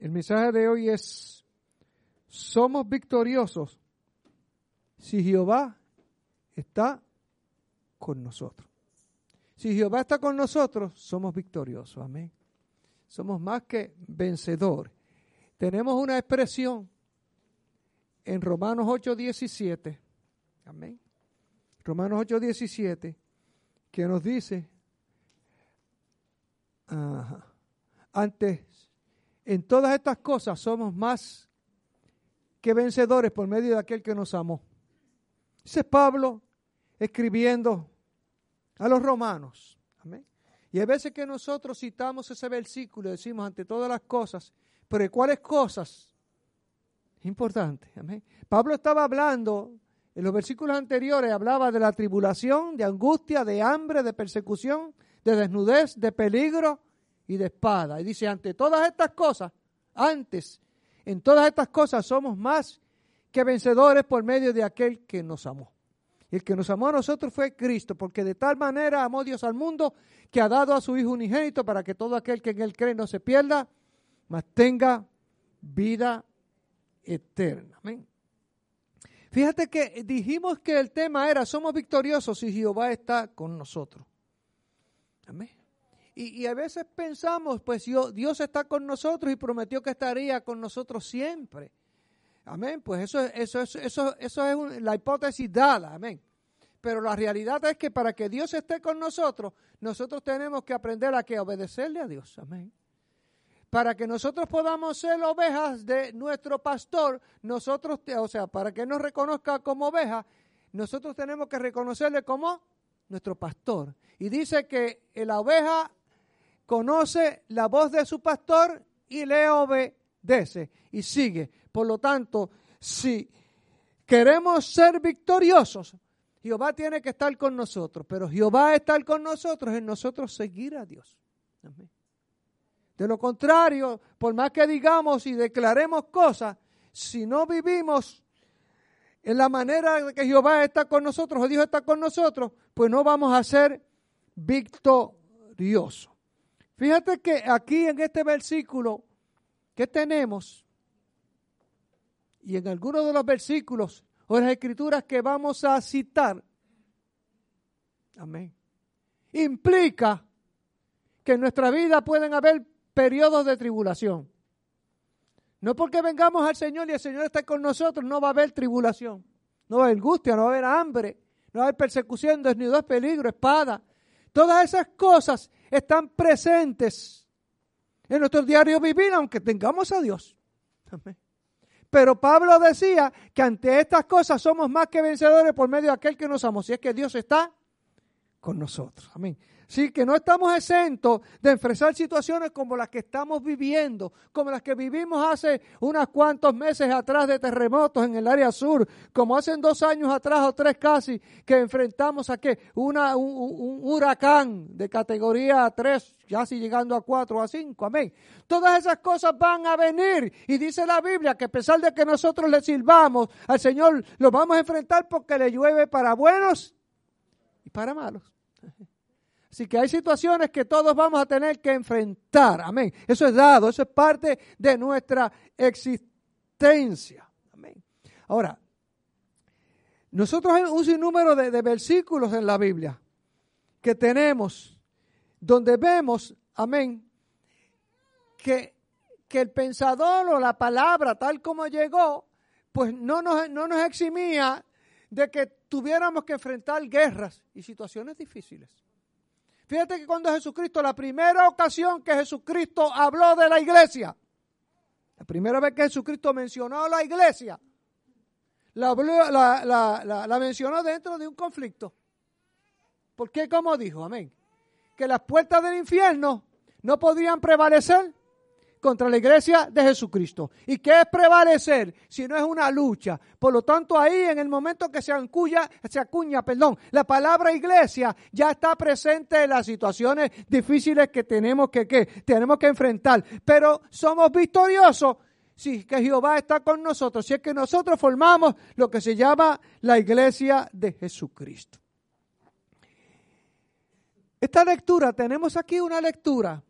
El mensaje de hoy es, somos victoriosos si Jehová está con nosotros. Si Jehová está con nosotros, somos victoriosos. Amén. Somos más que vencedores. Tenemos una expresión en Romanos 8:17. Amén. Romanos 8:17 que nos dice, antes en todas estas cosas somos más que vencedores por medio de aquel que nos amó. Ese es Pablo escribiendo a los romanos. Amén. Y hay veces que nosotros citamos ese versículo y decimos ante todas las cosas, pero ¿cuáles cosas? Importante. Amén. Pablo estaba hablando, en los versículos anteriores hablaba de la tribulación, de angustia, de hambre, de persecución, de desnudez, de peligro y de espada. Y dice, ante todas estas cosas, antes, en todas estas cosas somos más que vencedores por medio de aquel que nos amó. Y el que nos amó a nosotros fue Cristo, porque de tal manera amó Dios al mundo que ha dado a su Hijo unigénito para que todo aquel que en él cree no se pierda, mas tenga vida eterna. Amén. Fíjate que dijimos que el tema era, somos victoriosos si Jehová está con nosotros. Amén. Y, a veces pensamos, pues Dios está con nosotros y prometió que estaría con nosotros siempre. Amén. Pues eso, eso, eso, eso, eso es la hipótesis dada. Amén. Pero la realidad es que para que Dios esté con nosotros, nosotros tenemos que aprender a que obedecerle a Dios. Amén. Para que nosotros podamos ser ovejas de nuestro pastor, nosotros, o sea, para que nos reconozca como oveja, nosotros tenemos que reconocerle como nuestro pastor. Y dice que la oveja conoce la voz de su pastor y le obedece y sigue. Por lo tanto, si queremos ser victoriosos, Jehová tiene que estar con nosotros, pero Jehová estar con nosotros en nosotros seguir a Dios. De lo contrario, por más que digamos y declaremos cosas, si no vivimos en la manera que Jehová está con nosotros o Dios está con nosotros, pues no vamos a ser victoriosos. Fíjate que aquí en este versículo que tenemos, y en algunos de los versículos o las escrituras que vamos a citar, amén, implica que en nuestra vida pueden haber periodos de tribulación. No porque vengamos al Señor y el Señor esté con nosotros, no va a haber tribulación, no va a haber angustia, no va a haber hambre, no va a haber persecución, desnudez, peligro, espada. Todas esas cosas están presentes en nuestro diario vivir, aunque tengamos a Dios. Pero Pablo decía que ante estas cosas somos más que vencedores por medio de aquel que nos amó. Si es que Dios está con nosotros. Amén. Sí, que no estamos exentos de enfrentar situaciones como las que estamos viviendo, como las que vivimos hace unos cuantos meses atrás de terremotos en el área sur, como hace dos años atrás o tres casi, que enfrentamos a qué? Una, un, huracán de categoría 3, casi llegando a 4 o a 5, amén. Todas esas cosas van a venir y dice la Biblia que a pesar de que nosotros le sirvamos al Señor, lo vamos a enfrentar porque le llueve para buenos y para malos. Así que hay situaciones que todos vamos a tener que enfrentar. Amén. Eso es dado, eso es parte de nuestra existencia. Amén. Ahora, nosotros hay un sinnúmero de, de versículos en la Biblia que tenemos donde vemos, amén, que, que el pensador o la palabra tal como llegó, pues no nos, no nos eximía de que tuviéramos que enfrentar guerras y situaciones difíciles. Fíjate que cuando Jesucristo, la primera ocasión que Jesucristo habló de la iglesia, la primera vez que Jesucristo mencionó la iglesia, la, la, mencionó dentro de un conflicto. ¿Por qué? Como dijo, amén, que las puertas del infierno no podían prevalecer contra la iglesia de Jesucristo. ¿Y qué es prevalecer si no es una lucha? Por lo tanto, ahí en el momento que se acuña, perdón, la palabra iglesia ya está presente en las situaciones difíciles que tenemos que, que tenemos que enfrentar. Pero somos victoriosos si que Jehová está con nosotros, si es que nosotros formamos lo que se llama la iglesia de Jesucristo. Esta lectura, tenemos aquí una lectura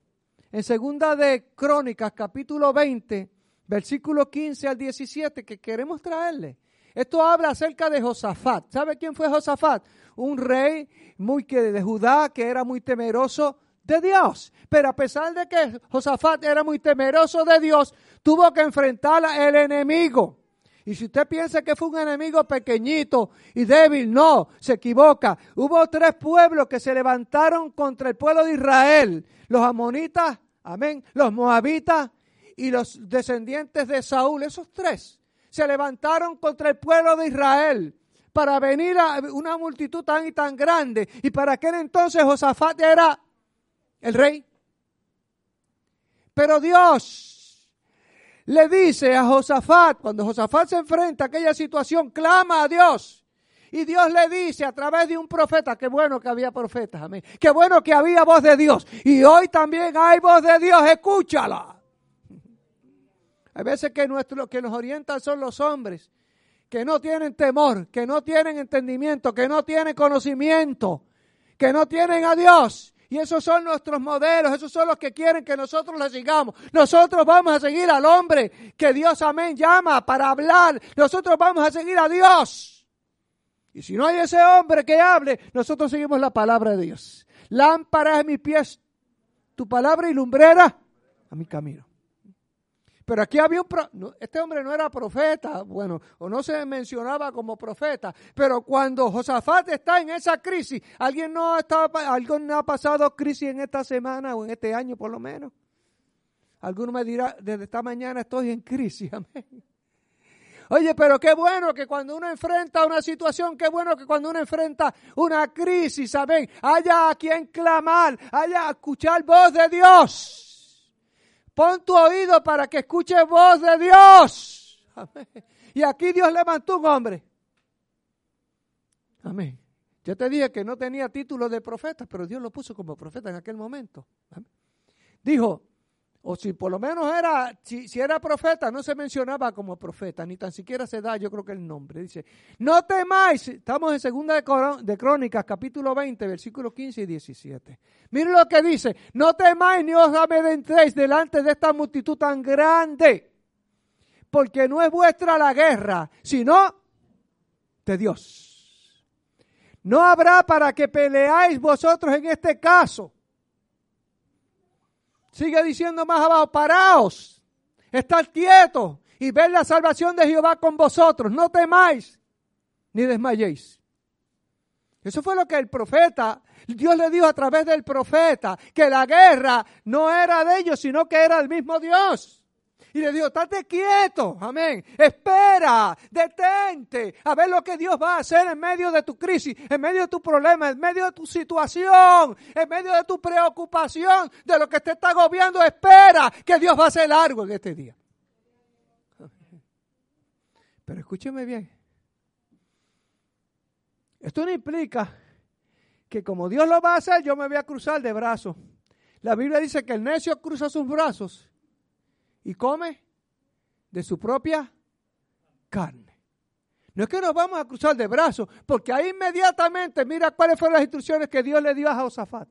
en segunda de Crónicas, capítulo 20, versículo 15 al 17, que queremos traerle. Esto habla acerca de Josafat. ¿Sabe quién fue Josafat? Un rey muy que de Judá que era muy temeroso de Dios. Pero a pesar de que Josafat era muy temeroso de Dios, tuvo que enfrentar al enemigo. Y si usted piensa que fue un enemigo pequeñito y débil, no, se equivoca. Hubo tres pueblos que se levantaron contra el pueblo de Israel. Los amonitas, amén, los moabitas y los descendientes de Saúl. Esos tres se levantaron contra el pueblo de Israel para venir a una multitud tan y tan grande. Y para aquel entonces Josafat era el rey. Pero Dios le dice a Josafat, cuando Josafat se enfrenta a aquella situación, clama a Dios. Y Dios le dice a través de un profeta, qué bueno que había profetas, amén. Qué bueno que había voz de Dios. Y hoy también hay voz de Dios, escúchala. Hay veces que nuestro, que nos orientan son los hombres que no tienen temor, que no tienen entendimiento, que no tienen conocimiento, que no tienen a Dios. Y esos son nuestros modelos, esos son los que quieren que nosotros les sigamos. Nosotros vamos a seguir al hombre que Dios, amén, llama para hablar. Nosotros vamos a seguir a Dios. Y si no hay ese hombre que hable, nosotros seguimos la palabra de Dios. Lámpara a mis pies, tu palabra y lumbrera a mi camino. Pero aquí había un... este hombre no era profeta, bueno, o no se mencionaba como profeta, pero cuando Josafat está en esa crisis, ¿alguien no, estaba, ¿alguien no ha pasado crisis en esta semana o en este año por lo menos? Alguno me dirá, desde esta mañana estoy en crisis, amén. Oye, pero qué bueno que cuando uno enfrenta una situación, qué bueno que cuando uno enfrenta una crisis, amén, haya a quien clamar, haya a escuchar voz de Dios. Pon tu oído para que escuche voz de Dios. Y aquí Dios levantó un hombre. Amén. Yo te dije que no tenía título de profeta, pero Dios lo puso como profeta en aquel momento. Dijo, o si por lo menos era, si, era profeta, no se mencionaba como profeta, ni tan siquiera se da, yo creo que el nombre. Dice, no temáis, estamos en segunda de, Crónicas, capítulo 20, versículos 15 y 17. Miren lo que dice, no temáis ni os amedrentéis delante de esta multitud tan grande, porque no es vuestra la guerra, sino de Dios. No habrá para que peleáis vosotros en este caso Sigue diciendo más abajo, paraos, estad quietos y ver la salvación de Jehová con vosotros. No temáis ni desmayéis. Eso fue lo que el profeta, Dios le dijo a través del profeta, que la guerra no era de ellos, sino que era el mismo Dios. Y le digo, estate quieto, amén. Espera, detente, a ver lo que Dios va a hacer en medio de tu crisis, en medio de tu problema, en medio de tu situación, en medio de tu preocupación, de lo que te está agobiando. Espera que Dios va a hacer algo en este día. Pero escúcheme bien. Esto no implica que como Dios lo va a hacer, yo me voy a cruzar de brazos. La Biblia dice que el necio cruza sus brazos y come de su propia carne. No es que nos vamos a cruzar de brazos, porque ahí inmediatamente, mira cuáles fueron las instrucciones que Dios le dio a Josafat.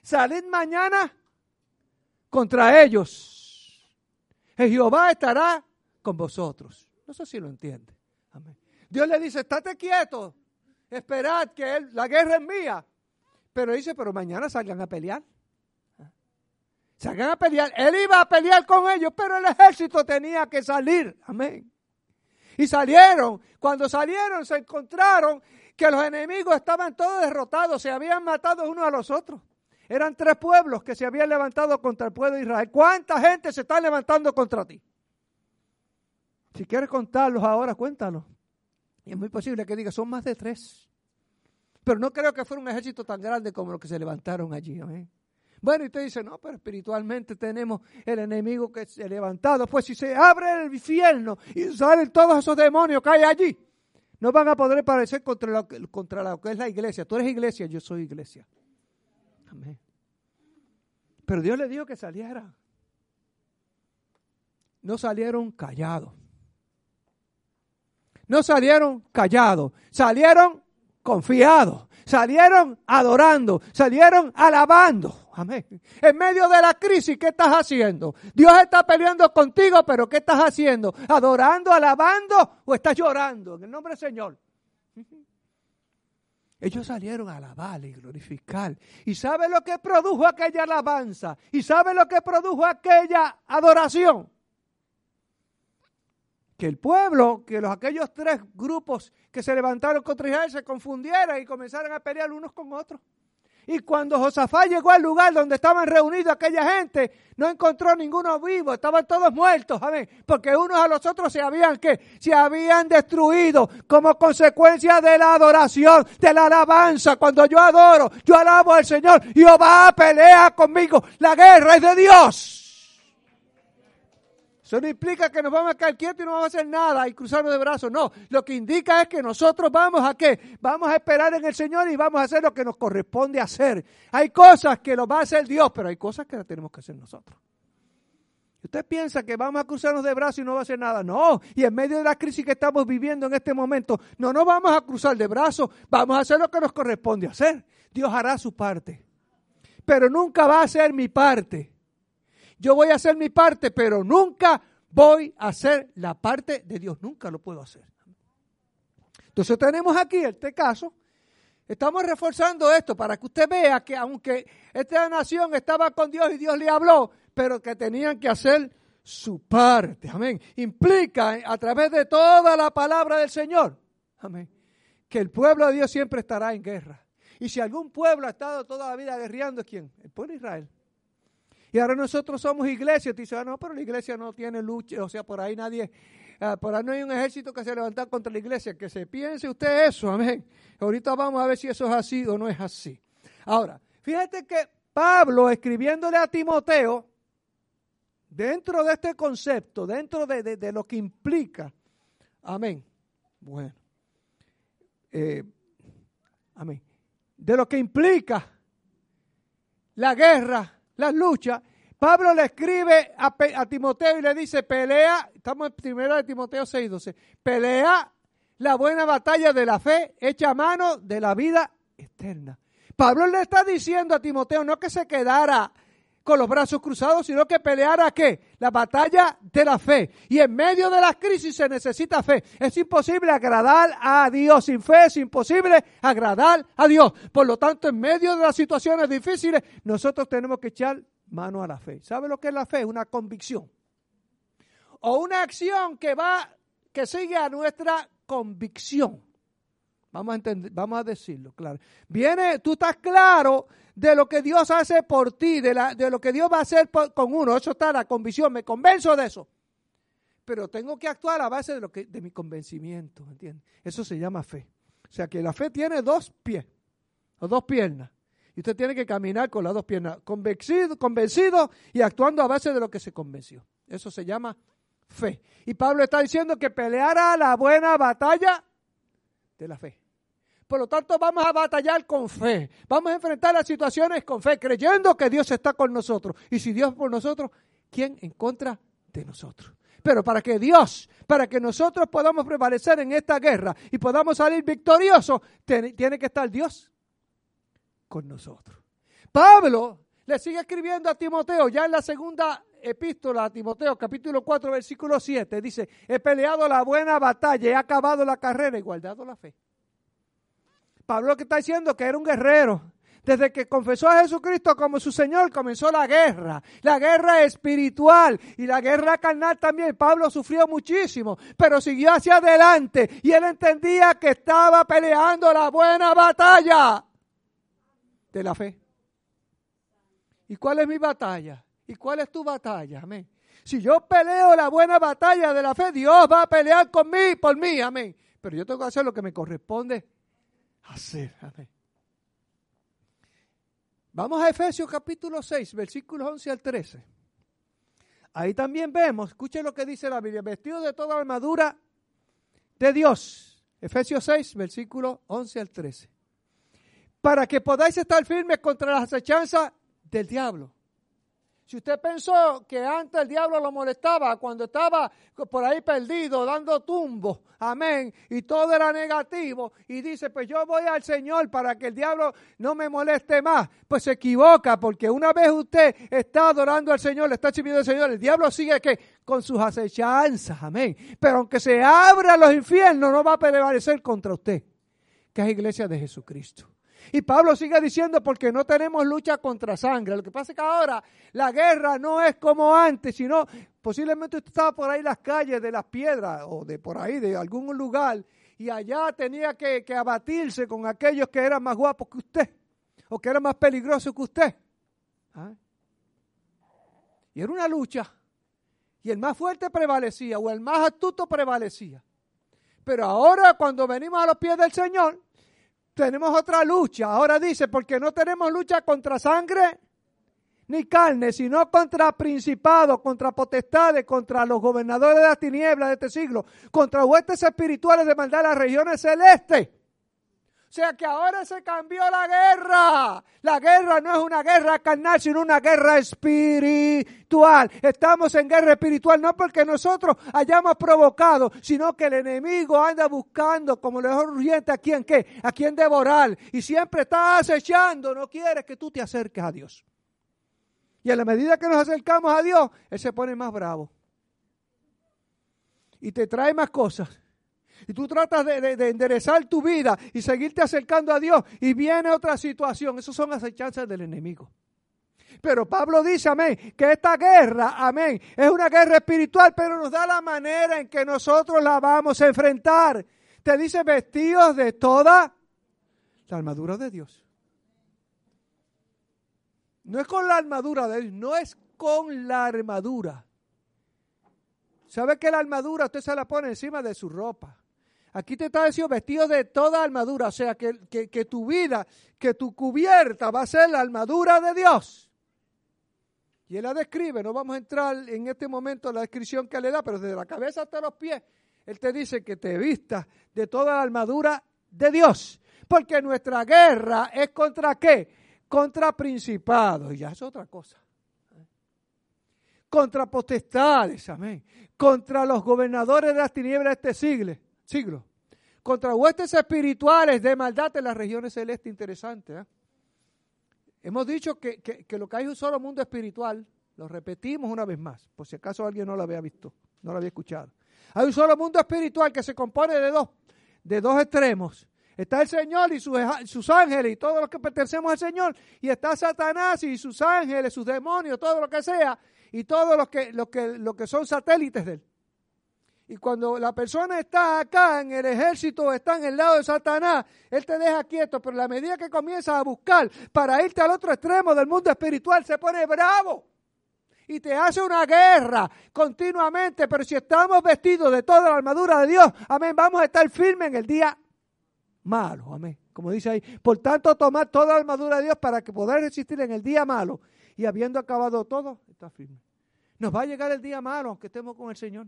Salid mañana contra ellos. Jehová estará con vosotros. No sé si lo entiende. Dios le dice, estate quieto, esperad que la guerra es mía. Pero dice, pero mañana salgan a pelear salgan a pelear. Él iba a pelear con ellos, pero el ejército tenía que salir. Amén. Y salieron. Cuando salieron se encontraron que los enemigos estaban todos derrotados, se habían matado unos a los otros. Eran tres pueblos que se habían levantado contra el pueblo de Israel. ¿Cuánta gente se está levantando contra ti? Si quieres contarlos ahora, cuéntalos. Y es muy posible que diga, son más de tres. Pero no creo que fuera un ejército tan grande como los que se levantaron allí. Amén. Bueno, y usted dice, no, pero espiritualmente tenemos el enemigo que se ha levantado. Pues si se abre el infierno y salen todos esos demonios que hay allí, no van a poder parecer contra lo, contra lo que es la iglesia. Tú eres iglesia, yo soy iglesia. Amén. Pero Dios le dijo que saliera. No salieron callados. No salieron callados. Salieron confiados. Salieron adorando. Salieron alabando. Amén. En medio de la crisis, ¿qué estás haciendo? Dios está peleando contigo, pero ¿qué estás haciendo? ¿Adorando, alabando o estás llorando? En el nombre del Señor. Ellos salieron a alabar y glorificar. ¿Y sabe lo que produjo aquella alabanza? ¿Y sabe lo que produjo aquella adoración? Que el pueblo, que los aquellos tres grupos que se levantaron contra Israel se confundieran y comenzaran a pelear unos con otros. Y cuando Josafá llegó al lugar donde estaban reunidos aquella gente, no encontró ninguno vivo, estaban todos muertos, amén. Porque unos a los otros se habían que se habían destruido como consecuencia de la adoración, de la alabanza. Cuando yo adoro, yo alabo al Señor, Jehová pelea conmigo. La guerra es de Dios. Eso no implica que nos vamos a quedar quietos y no vamos a hacer nada y cruzarnos de brazos. No, lo que indica es que nosotros vamos a qué? Vamos a esperar en el Señor y vamos a hacer lo que nos corresponde hacer. Hay cosas que lo va a hacer Dios, pero hay cosas que las tenemos que hacer nosotros. ¿Usted piensa que vamos a cruzarnos de brazos y no va a hacer nada? No, y en medio de la crisis que estamos viviendo en este momento, no nos vamos a cruzar de brazos, vamos a hacer lo que nos corresponde hacer. Dios hará su parte, pero nunca va a ser mi parte yo voy a hacer mi parte, pero nunca voy a hacer la parte de Dios. Nunca lo puedo hacer. Entonces tenemos aquí este caso. Estamos reforzando esto para que usted vea que aunque esta nación estaba con Dios y Dios le habló, pero que tenían que hacer su parte. Amén. Implica a través de toda la palabra del Señor. Amén. Que el pueblo de Dios siempre estará en guerra. Y si algún pueblo ha estado toda la vida guerreando, ¿quién? El pueblo de Israel. Y ahora nosotros somos iglesia. Te dice, ah, no, pero la iglesia no tiene lucha. O sea, por ahí nadie, ah, por ahí no hay un ejército que se levanta contra la iglesia. Que se piense usted eso, amén. Ahorita vamos a ver si eso es así o no es así. Ahora, fíjate que Pablo, escribiéndole a Timoteo, dentro de este concepto, dentro de, lo que implica, amén. Bueno, eh, amén. De lo que implica la guerra las luchas, Pablo le escribe a, Timoteo y le dice, pelea, estamos en primera de Timoteo 6:12, pelea la buena batalla de la fe, echa mano de la vida eterna. Pablo le está diciendo a Timoteo no que se quedara con los brazos cruzados, sino que peleara qué? La batalla de la fe. Y en medio de las crisis se necesita fe. Es imposible agradar a Dios. Sin fe es imposible agradar a Dios. Por lo tanto, en medio de las situaciones difíciles, nosotros tenemos que echar mano a la fe. ¿Sabe lo que es la fe? Una convicción. O una acción que va, que sigue a nuestra convicción. Vamos a entender, vamos a decirlo, claro. Viene, tú estás claro de lo que Dios hace por ti, de, la, de lo que Dios va a hacer con uno. Eso está la convicción, me convenzo de eso. Pero tengo que actuar a base de, lo que, de mi convencimiento, ¿entiendes? Eso se llama fe. O sea que la fe tiene dos pies o dos piernas. Y usted tiene que caminar con las dos piernas, convencido, convencido y actuando a base de lo que se convenció. Eso se llama fe. Y Pablo está diciendo que peleara la buena batalla de la fe. Por lo tanto, vamos a batallar con fe. Vamos a enfrentar las situaciones con fe, creyendo que Dios está con nosotros. Y si Dios es por nosotros, ¿quién en contra de nosotros? Pero para que Dios, para que nosotros podamos prevalecer en esta guerra y podamos salir victoriosos, tiene que estar Dios con nosotros. Pablo le sigue escribiendo a Timoteo, ya en la segunda epístola a Timoteo, capítulo 4, versículo 7, dice, he peleado la buena batalla, he acabado la carrera y guardado la fe. Pablo que está diciendo que era un guerrero. Desde que confesó a Jesucristo como su Señor, comenzó la guerra, la guerra espiritual y la guerra carnal también. Pablo sufrió muchísimo, pero siguió hacia adelante y él entendía que estaba peleando la buena batalla de la fe. ¿Y cuál es mi batalla? ¿Y cuál es tu batalla? Amén. Si yo peleo la buena batalla de la fe, Dios va a pelear con mí, por mí, amén. Pero yo tengo que hacer lo que me corresponde hacer. Vamos a Efesios capítulo 6, versículos 11 al 13. Ahí también vemos, escuchen lo que dice la Biblia, vestido de toda armadura de Dios. Efesios 6, versículos 11 al 13. Para que podáis estar firmes contra las acechanzas del diablo. Si usted pensó que antes el diablo lo molestaba cuando estaba por ahí perdido, dando tumbo, amén, y todo era negativo, y dice, pues yo voy al Señor para que el diablo no me moleste más, pues se equivoca, porque una vez usted está adorando al Señor, le está sirviendo al Señor, el diablo sigue que con sus acechanzas, amén. Pero aunque se abra los infiernos, no va a prevalecer contra usted, que es iglesia de Jesucristo. Y Pablo sigue diciendo porque no tenemos lucha contra sangre. Lo que pasa es que ahora la guerra no es como antes, sino posiblemente usted estaba por ahí en las calles de las piedras o de por ahí, de algún lugar, y allá tenía que, abatirse con aquellos que eran más guapos que usted o que eran más peligrosos que usted. ¿Ah? Y era una lucha. Y el más fuerte prevalecía o el más astuto prevalecía. Pero ahora cuando venimos a los pies del Señor, tenemos otra lucha. Ahora dice, porque no tenemos lucha contra sangre ni carne, sino contra principados, contra potestades, contra los gobernadores de las tinieblas de este siglo, contra huestes espirituales de maldad en las regiones celestes. O sea que ahora se cambió la guerra. La guerra no es una guerra carnal, sino una guerra espiritual. Estamos en guerra espiritual no porque nosotros hayamos provocado, sino que el enemigo anda buscando como mejor urgente a quien qué, a quien devorar. Y siempre está acechando, no quiere que tú te acerques a Dios. Y a la medida que nos acercamos a Dios, Él se pone más bravo. Y te trae más cosas y tú tratas de, enderezar tu vida y seguirte acercando a Dios y viene otra situación. Esas son acechanzas del enemigo. Pero Pablo dice, amén, que esta guerra, amén, es una guerra espiritual, pero nos da la manera en que nosotros la vamos a enfrentar. Te dice vestidos de toda la armadura de Dios. No es con la armadura de Dios, no es con la armadura. ¿Sabe que la armadura usted se la pone encima de su ropa? Aquí te está diciendo vestido de toda armadura, o sea, que, tu vida, que tu cubierta va a ser la armadura de Dios. Y él la describe, no vamos a entrar en este momento en la descripción que le da, pero desde la cabeza hasta los pies, él te dice que te vistas de toda la armadura de Dios. Porque nuestra guerra es contra qué? Contra principados, y ya es otra cosa. Contra potestades, amén. Contra los gobernadores de las tinieblas de este siglo siglo. Contra huestes espirituales de maldad en las regiones celestes. Interesante. ¿eh? Hemos dicho que, lo que hay es un solo mundo espiritual. Lo repetimos una vez más, por si acaso alguien no lo había visto, no lo había escuchado. Hay un solo mundo espiritual que se compone de dos, de dos extremos. Está el Señor y sus, sus, ángeles y todos los que pertenecemos al Señor. Y está Satanás y sus ángeles, sus demonios, todo lo que sea. Y todos los que, los que, los que son satélites de él. Y cuando la persona está acá en el ejército, está en el lado de Satanás, él te deja quieto, pero la medida que comienzas a buscar para irte al otro extremo del mundo espiritual, se pone bravo. Y te hace una guerra continuamente, pero si estamos vestidos de toda la armadura de Dios, amén, vamos a estar firmes en el día malo, amén. Como dice ahí, por tanto, tomar toda la armadura de Dios para que poder resistir en el día malo. Y habiendo acabado todo, está firme. Nos va a llegar el día malo, aunque estemos con el Señor.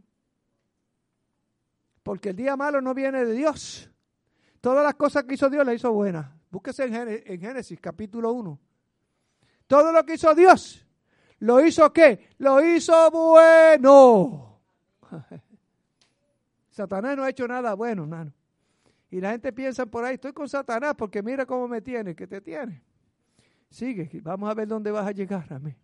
Porque el día malo no viene de Dios. Todas las cosas que hizo Dios las hizo buenas. Búsquese en Génesis, capítulo 1. Todo lo que hizo Dios, ¿lo hizo qué? Lo hizo bueno. Satanás no ha hecho nada bueno, hermano. Y la gente piensa por ahí, estoy con Satanás porque mira cómo me tiene, que te tiene. Sigue, vamos a ver dónde vas a llegar, amén.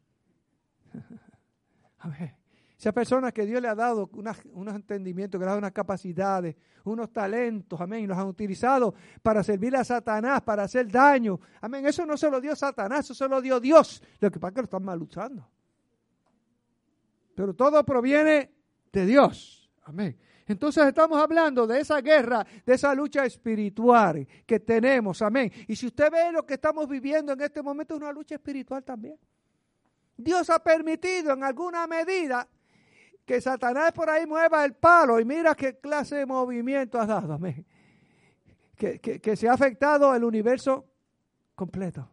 Amén. Esa persona que Dios le ha dado unos entendimientos, que le ha dado unas capacidades, unos talentos, amén, y los han utilizado para servir a Satanás, para hacer daño. Amén, eso no se lo dio Satanás, eso se lo dio Dios. Lo que pasa es que lo están mal usando. Pero todo proviene de Dios. Amén. Entonces estamos hablando de esa guerra, de esa lucha espiritual que tenemos. Amén. Y si usted ve lo que estamos viviendo en este momento, es una lucha espiritual también. Dios ha permitido en alguna medida que Satanás por ahí mueva el palo y mira qué clase de movimiento ha dado. Amén. Que, que, se ha afectado el universo completo.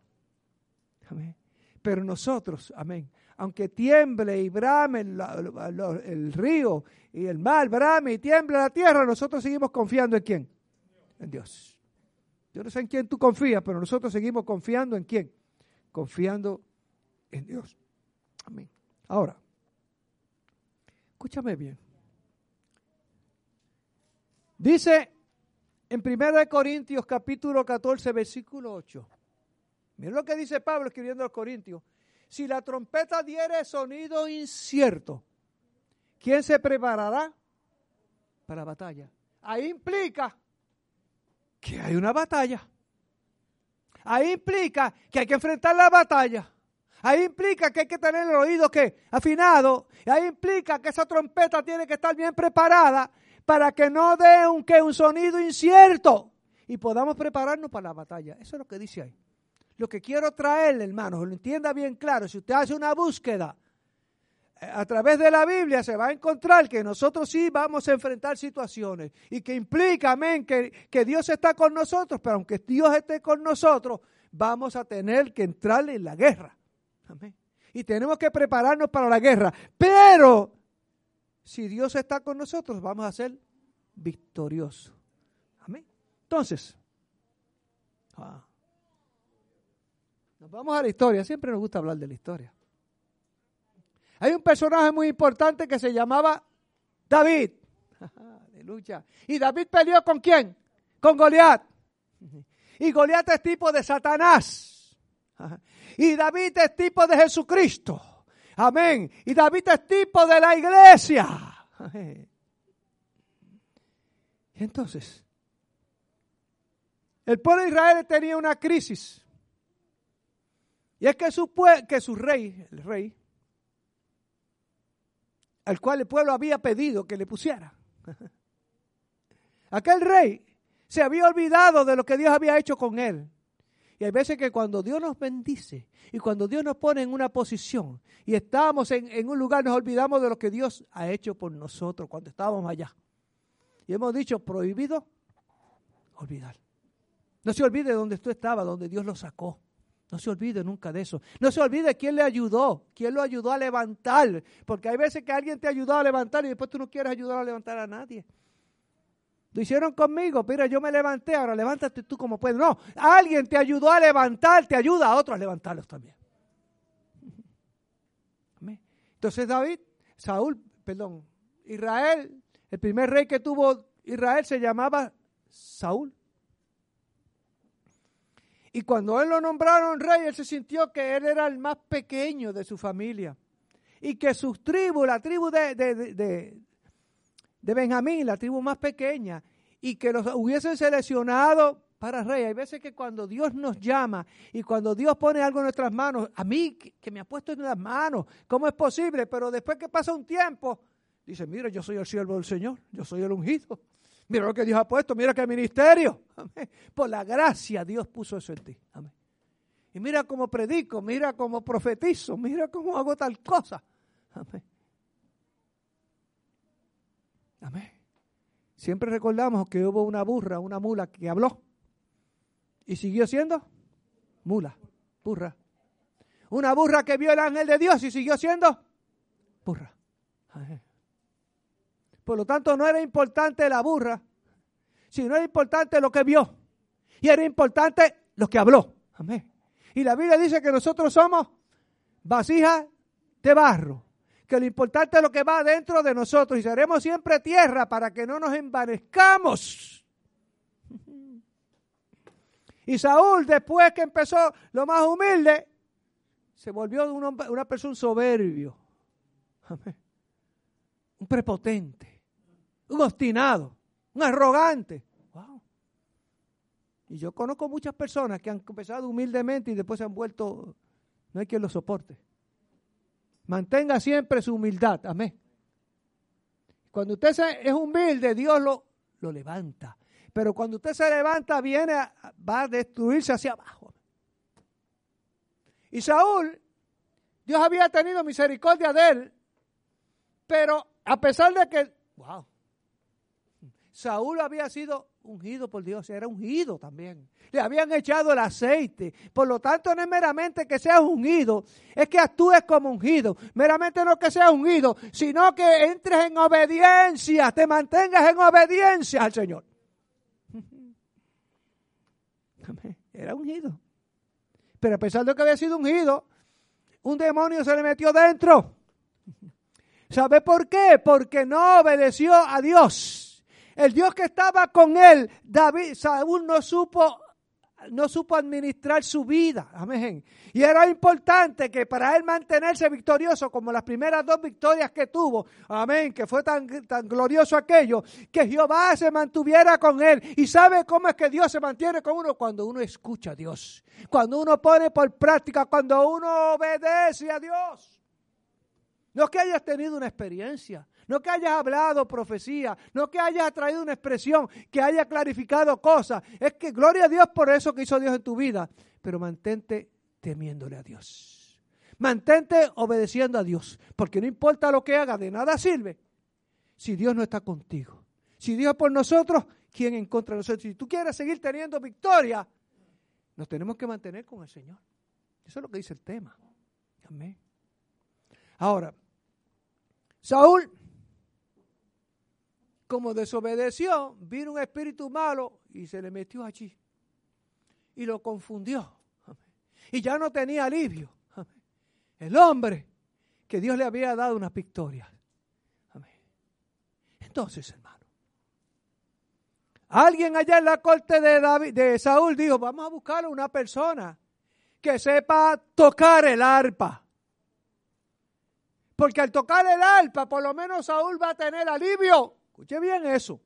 Amén. Pero nosotros, amén, aunque tiemble y brame el, el, río y el mar, brame y tiemble la tierra, nosotros seguimos confiando en quién? En Dios. Yo no sé en quién tú confías, pero nosotros seguimos confiando en quién? Confiando en Dios. Amén. Ahora, escúchame bien. Dice en 1 Corintios capítulo 14, versículo 8. Mira lo que dice Pablo escribiendo a los Corintios. Si la trompeta diere sonido incierto, ¿quién se preparará para la batalla? Ahí implica que hay una batalla. Ahí implica que hay que enfrentar la batalla. Ahí implica que hay que tener el oído que afinado. Ahí implica que esa trompeta tiene que estar bien preparada para que no dé un, que un sonido incierto y podamos prepararnos para la batalla. Eso es lo que dice ahí. Lo que quiero traerle, hermanos, lo entienda bien claro. Si usted hace una búsqueda eh, a través de la Biblia, se va a encontrar que nosotros sí vamos a enfrentar situaciones y que implica, amén, que, que Dios está con nosotros, pero aunque Dios esté con nosotros, vamos a tener que entrar en la guerra. Y tenemos que prepararnos para la guerra. Pero si Dios está con nosotros, vamos a ser victoriosos. Amén. Entonces, ah, nos vamos a la historia. Siempre nos gusta hablar de la historia. Hay un personaje muy importante que se llamaba David. ¿Y David peleó con quién? Con Goliat. Y Goliat es tipo de Satanás. Y David es tipo de Jesucristo. Amén. Y David es tipo de la iglesia. Y entonces, el pueblo de Israel tenía una crisis. Y es que su, que su rey, el rey, al cual el pueblo había pedido que le pusiera. Aquel rey se había olvidado de lo que Dios había hecho con él. Y hay veces que cuando Dios nos bendice y cuando Dios nos pone en una posición y estamos en, un lugar, nos olvidamos de lo que Dios ha hecho por nosotros cuando estábamos allá. Y hemos dicho, prohibido olvidar. No se olvide donde tú estabas, donde Dios lo sacó. No se olvide nunca de eso. No se olvide quién le ayudó, quién lo ayudó a levantar. Porque hay veces que alguien te ayudado a levantar y después tú no quieres ayudar a levantar a nadie. Lo hicieron conmigo, pero yo me levanté, ahora levántate tú como puedes. No, alguien te ayudó a levantar, te ayuda a otros a levantarlos también. Entonces David, Saúl, perdón, Israel, el primer rey que tuvo Israel se llamaba Saúl. Y cuando él lo nombraron rey, él se sintió que él era el más pequeño de su familia. Y que sus tribus, la tribu de Benjamín, la tribu más pequeña, y que los hubiesen seleccionado para rey. Hay veces que cuando Dios nos llama y cuando Dios pone algo en nuestras manos, a mí que me ha puesto en las manos, ¿cómo es posible? Pero después que pasa un tiempo, dice, mira, yo soy el siervo del Señor, yo soy el ungido. Mira lo que Dios ha puesto, mira qué ministerio. Por la gracia Dios puso eso en ti. Amén. Y mira cómo predico, mira cómo profetizo, mira cómo hago tal cosa. Amén. Amén. Siempre recordamos que hubo una burra, una mula que habló y siguió siendo mula, burra. Una burra que vio el ángel de Dios y siguió siendo burra. Por lo tanto, no era importante la burra, sino era importante lo que vio. Y era importante lo que habló. Amén. Y la Biblia dice que nosotros somos vasijas de barro que lo importante es lo que va dentro de nosotros y seremos siempre tierra para que no nos envanezcamos. Y Saúl, después que empezó lo más humilde, se volvió una persona soberbio, un prepotente, un obstinado, un arrogante. Y yo conozco muchas personas que han empezado humildemente y después se han vuelto, no hay quien lo soporte. Mantenga siempre su humildad. Amén. Cuando usted es humilde, Dios lo, lo levanta. Pero cuando usted se levanta, viene, va a destruirse hacia abajo. Y Saúl, Dios había tenido misericordia de él, pero a pesar de que, wow, Saúl había sido ungido por Dios, era ungido también. Le habían echado el aceite. Por lo tanto, no es meramente que seas ungido, es que actúes como ungido. Meramente no que seas ungido, sino que entres en obediencia, te mantengas en obediencia al Señor. Era ungido. Pero a pesar de que había sido ungido, un demonio se le metió dentro. ¿Sabe por qué? Porque no obedeció a Dios. El Dios que estaba con él, David, Saúl no supo no supo administrar su vida. Amén. Y era importante que para él mantenerse victorioso, como las primeras dos victorias que tuvo, amén, que fue tan, tan glorioso aquello, que Jehová se mantuviera con él. Y sabe cómo es que Dios se mantiene con uno cuando uno escucha a Dios, cuando uno pone por práctica, cuando uno obedece a Dios. No que hayas tenido una experiencia, no que hayas hablado profecía, no que hayas traído una expresión, que haya clarificado cosas. Es que gloria a Dios por eso que hizo Dios en tu vida. Pero mantente temiéndole a Dios. Mantente obedeciendo a Dios. Porque no importa lo que hagas, de nada sirve si Dios no está contigo. Si Dios es por nosotros, ¿quién en contra de nosotros? Si tú quieres seguir teniendo victoria, nos tenemos que mantener con el Señor. Eso es lo que dice el tema. Amén. Ahora, Saúl como desobedeció, vino un espíritu malo y se le metió allí. Y lo confundió. Y ya no tenía alivio. El hombre que Dios le había dado unas victorias. Entonces, hermano, alguien allá en la corte de, David, de Saúl dijo, vamos a buscar a una persona que sepa tocar el arpa. Porque al tocar el arpa, por lo menos Saúl va a tener alivio. Escuche bien eso.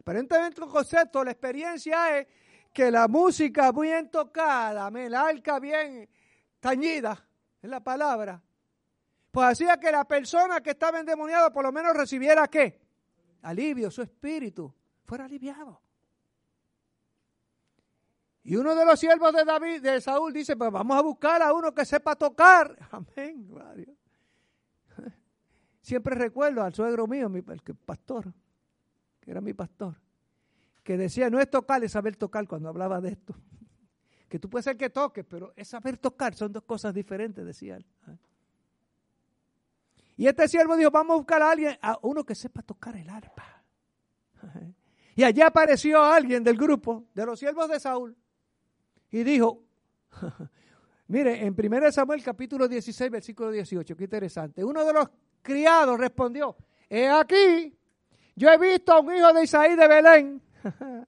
Aparentemente el concepto, la experiencia es que la música bien tocada, el arca bien tañida, es la palabra, pues hacía que la persona que estaba endemoniada por lo menos recibiera qué? Alivio, su espíritu, fuera aliviado. Y uno de los siervos de David, de Saúl, dice, pues vamos a buscar a uno que sepa tocar. Amén, gloria. Siempre recuerdo al suegro mío, el pastor, que era mi pastor, que decía, no es tocar, es saber tocar cuando hablaba de esto. Que tú puedes ser que toques, pero es saber tocar, son dos cosas diferentes, decía él. Y este siervo dijo, vamos a buscar a alguien, a uno que sepa tocar el arpa. Y allí apareció alguien del grupo, de los siervos de Saúl, y dijo, mire, en 1 Samuel capítulo 16, versículo 18, qué interesante, uno de los criado respondió, he aquí, yo he visto a un hijo de Isaí de Belén.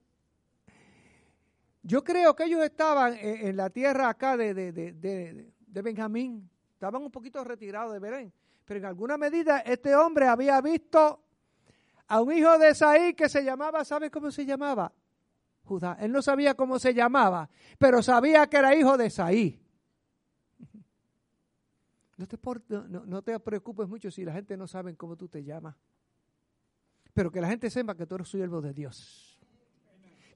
yo creo que ellos estaban en, la tierra acá de, de, Benjamín, estaban un poquito retirados de Belén, pero en alguna medida este hombre había visto a un hijo de Isaí que se llamaba, ¿sabe cómo se llamaba? Judá. Él no sabía cómo se llamaba, pero sabía que era hijo de Isaí. No te, preocupes mucho si la gente no sabe cómo tú te llamas. Pero que la gente sepa que tú eres siervo de Dios.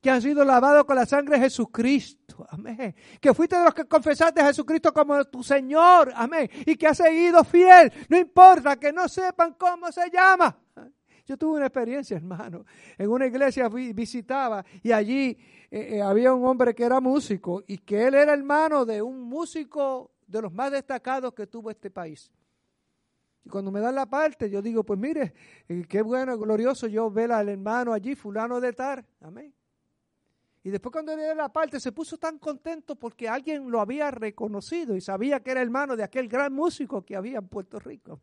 Que han sido lavados con la sangre de Jesucristo. Amén. Que fuiste de los que confesaste a Jesucristo como tu Señor. Amén. Y que has seguido fiel. No importa que no sepan cómo se llama. Yo tuve una experiencia, hermano. En una iglesia visitaba y allí eh, eh, había un hombre que era músico y que él era hermano de un músico de los más destacados que tuvo este país. Y cuando me dan la parte, yo digo, pues mire, eh, qué bueno, glorioso, yo ver al hermano allí, fulano de tar, amén. Y después cuando le di la parte, se puso tan contento porque alguien lo había reconocido y sabía que era hermano de aquel gran músico que había en Puerto Rico.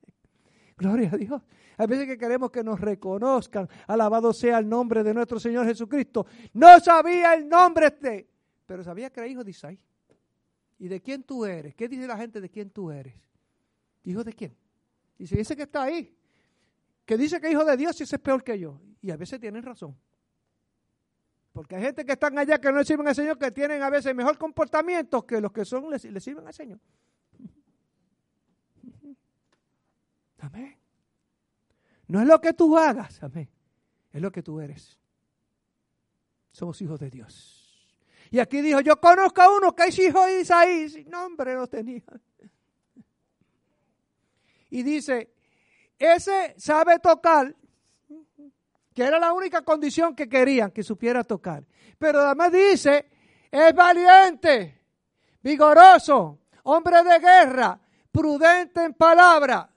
Gloria a Dios. Hay veces que queremos que nos reconozcan. Alabado sea el nombre de nuestro Señor Jesucristo. No sabía el nombre este, pero sabía que era hijo de Isaí. ¿Y de quién tú eres? ¿Qué dice la gente de quién tú eres? ¿Hijo de quién? Dice, ese que está ahí, que dice que hijo de Dios y ese es peor que yo. Y a veces tienen razón. Porque hay gente que están allá que no le sirven al Señor, que tienen a veces mejor comportamiento que los que son le, le sirven al Señor. Amén. No es lo que tú hagas, amén. Es lo que tú eres. Somos hijos de Dios. Y aquí dijo, yo conozco a uno que es hijo de Isaí. Sin nombre no tenía. Y dice, ese sabe tocar que era la única condición que querían, que supiera tocar. Pero además dice, es valiente, vigoroso, hombre de guerra, prudente en palabra,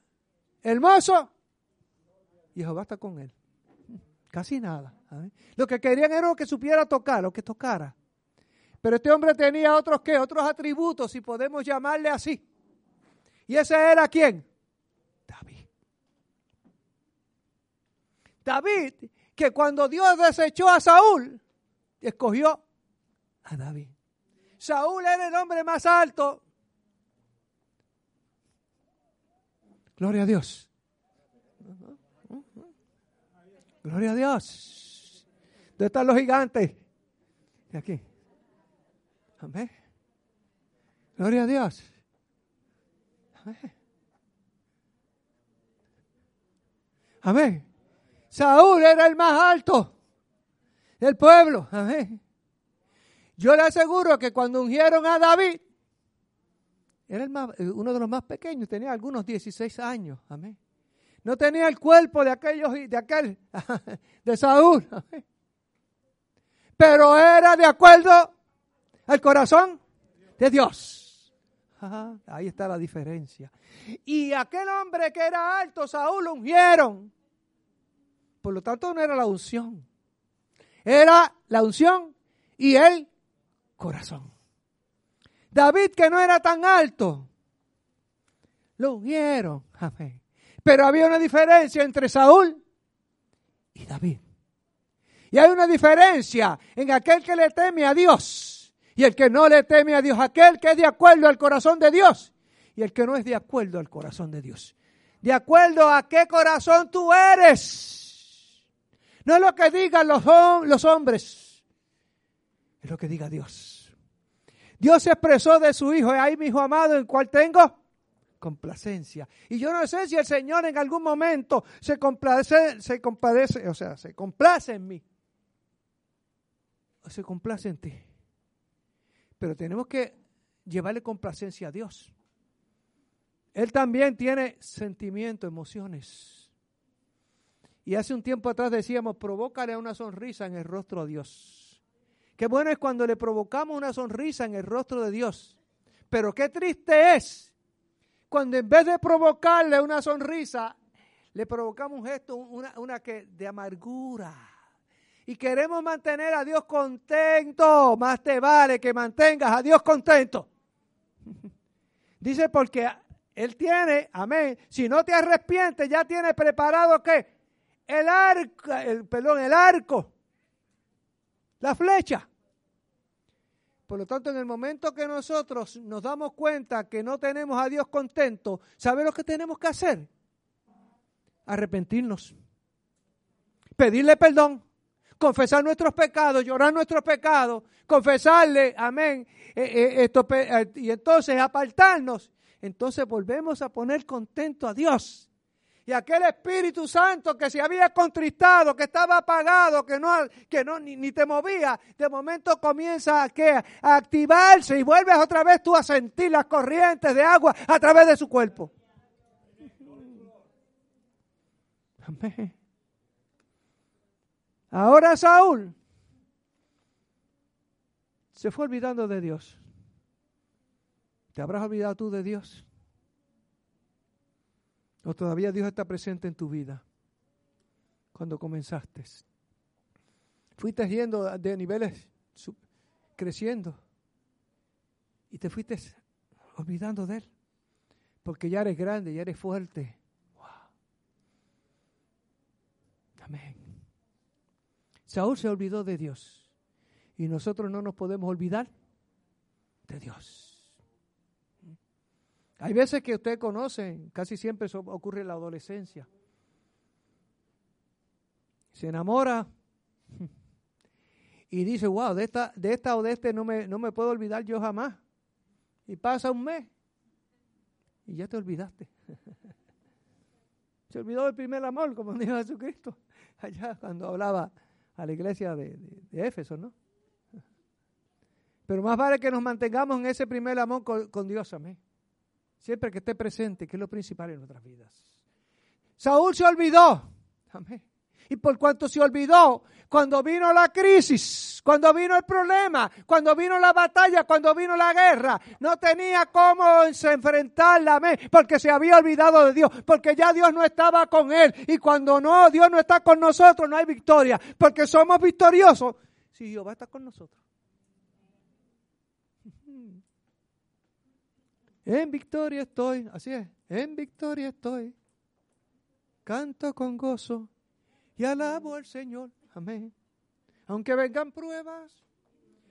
hermoso. Y Jehová está con él. Casi nada. Lo que querían era que supiera tocar, lo que tocara. Pero este hombre tenía otros qué, otros atributos, si podemos llamarle así. ¿Y ese era quién? David. David, que cuando Dios desechó a Saúl, escogió a David. Saúl era el hombre más alto. Gloria a Dios. Gloria a Dios. ¿Dónde están los gigantes? De aquí. Amén. Gloria a Dios. Amén. Amén. Saúl era el más alto del pueblo. Amén. Yo le aseguro que cuando ungieron a David, era más, uno de los más pequeños, tenía algunos 16 años. Amén. No tenía el cuerpo de aquellos de aquel de Saúl. Pero era de acuerdo al corazón de Dios. ahí está la diferencia. Y aquel hombre que era alto, Saúl, lo ungieron. Por lo tanto, no era la unción. Era la unción y el corazón. David, que no era tan alto, lo ungieron. Pero había una diferencia entre Saúl y David. Y hay una diferencia en aquel que le teme a Dios y el que no le teme a Dios. Aquel que es de acuerdo al corazón de Dios y el que no es de acuerdo al corazón de Dios. De acuerdo a qué corazón tú eres. No es lo que digan los, hombres, es lo que diga Dios. Dios se expresó de su Hijo, ahí mi Hijo amado, en cual tengo complacencia. Y yo no sé si el Señor en algún momento se complace, se compadece, o sea, se complace en mí. O se complace en ti. Pero tenemos que llevarle complacencia a Dios. Él también tiene sentimientos, emociones. Y hace un tiempo atrás decíamos, provócale una sonrisa en el rostro a Dios. Qué bueno es cuando le provocamos una sonrisa en el rostro de Dios. Pero qué triste es cuando en vez de provocarle una sonrisa, le provocamos un gesto, una, que de amargura. Y queremos mantener a Dios contento. Más te vale que mantengas a Dios contento. Dice porque Él tiene, amén. Si no te arrepientes, ya tiene preparado qué? El arco, el, perdón, el arco. La flecha. Por lo tanto, en el momento que nosotros nos damos cuenta que no tenemos a Dios contento, ¿sabe lo que tenemos que hacer? Arrepentirnos. Pedirle perdón. Confesar nuestros pecados, llorar nuestros pecados, confesarle, amén, eh, eh, esto, eh, y entonces apartarnos. Entonces volvemos a poner contento a Dios y aquel Espíritu Santo que se había contristado, que estaba apagado, que no, que no ni, te movía, de momento comienza a, a activarse y vuelves otra vez tú a sentir las corrientes de agua a través de su cuerpo. Amén. Ahora Saúl se fue olvidando de Dios. ¿Te habrás olvidado tú de Dios? ¿O todavía Dios está presente en tu vida? Cuando comenzaste. Fuiste yendo de niveles creciendo y te fuiste olvidando de Él. Porque ya eres grande, ya eres fuerte. Wow. Amén. Saúl se olvidó de Dios y nosotros no nos podemos olvidar de Dios. Hay veces que ustedes conocen, casi siempre ocurre en la adolescencia. Se enamora y dice, wow, de esta, de esta o de este no me, no me puedo olvidar yo jamás. Y pasa un mes y ya te olvidaste. Se olvidó del primer amor, como dijo Jesucristo, allá cuando hablaba a la iglesia de, de, Éfeso, ¿no? Pero más vale que nos mantengamos en ese primer amor con, con Dios, amén. Siempre que esté presente, que es lo principal en nuestras vidas. Saúl se olvidó. Amén. Y por cuanto se olvidó, cuando vino la crisis, cuando vino el problema, cuando vino la batalla, cuando vino la guerra, no tenía cómo enfrentarla, porque se había olvidado de Dios, porque ya Dios no estaba con él. Y cuando no, Dios no está con nosotros, no hay victoria, porque somos victoriosos si Jehová está con nosotros. En victoria estoy, así es, en victoria estoy. Canto con gozo y alabo al Señor. Amén. Aunque vengan pruebas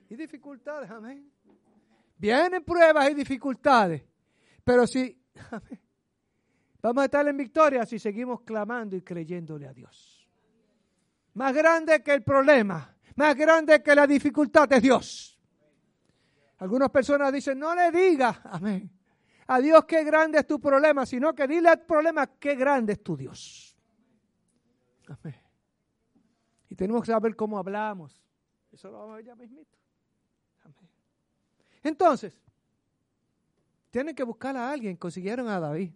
y dificultades, amén. Vienen pruebas y dificultades, pero si, vamos a estar en victoria si seguimos clamando y creyéndole a Dios. Más grande que el problema, más grande que la dificultad es Dios. Algunas personas dicen, no le digas, amén, a Dios qué grande es tu problema, sino que dile al problema qué grande es tu Dios. Amén. Y tenemos que saber cómo hablamos. Eso lo vamos a ver ya mismito. Amén. Entonces, tienen que buscar a alguien. Consiguieron a David.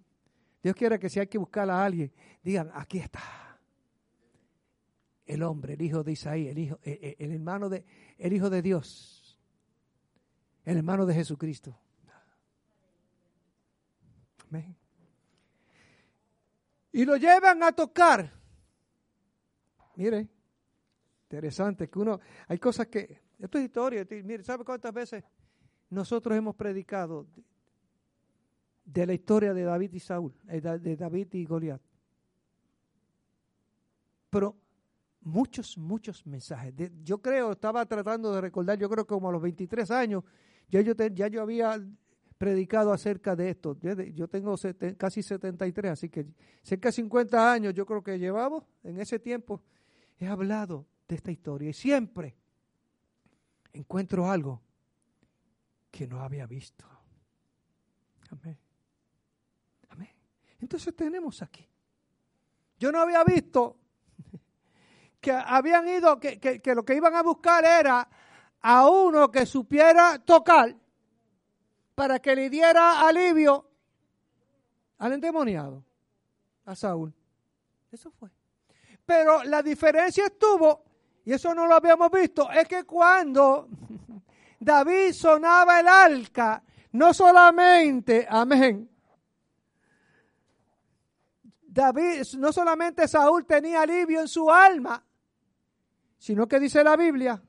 Dios quiere que si hay que buscar a alguien, digan, aquí está. El hombre, el hijo de Isaí, el hijo, el, el hermano de, el hijo de Dios, el hermano de Jesucristo. Amén. Y lo llevan a tocar. Mire, interesante que uno, hay cosas que, esto es historia, mire, ¿sabe cuántas veces nosotros hemos predicado de la historia de David y Saúl, eh, de David y Goliat? Pero muchos, muchos mensajes. yo creo, estaba tratando de recordar, yo creo que como a los 23 años, ya yo, ya yo había predicado acerca de esto. Yo tengo casi 73, así que cerca de 50 años yo creo que llevamos en ese tiempo. He hablado de esta historia y siempre encuentro algo que no había visto. Amén. Amén. Entonces tenemos aquí. Yo no había visto que habían ido, que, que, lo que iban a buscar era a uno que supiera tocar para que le diera alivio al endemoniado, a Saúl. Eso fue. Pero la diferencia estuvo y eso no lo habíamos visto, es que cuando David sonaba el arca, no solamente, amén, David, no solamente Saúl tenía alivio en su alma, sino que dice la Biblia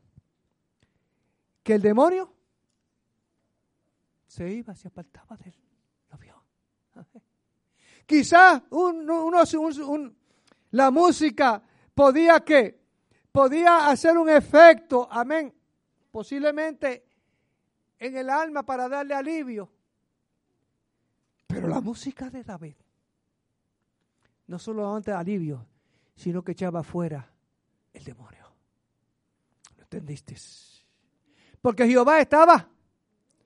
que el demonio se iba, se apartaba de él. Lo vio. Quizás la música podía que podía hacer un efecto, amén, posiblemente en el alma para darle alivio. Pero la música de David no solamente alivio, sino que echaba fuera el demonio. ¿Lo entendiste? Porque Jehová estaba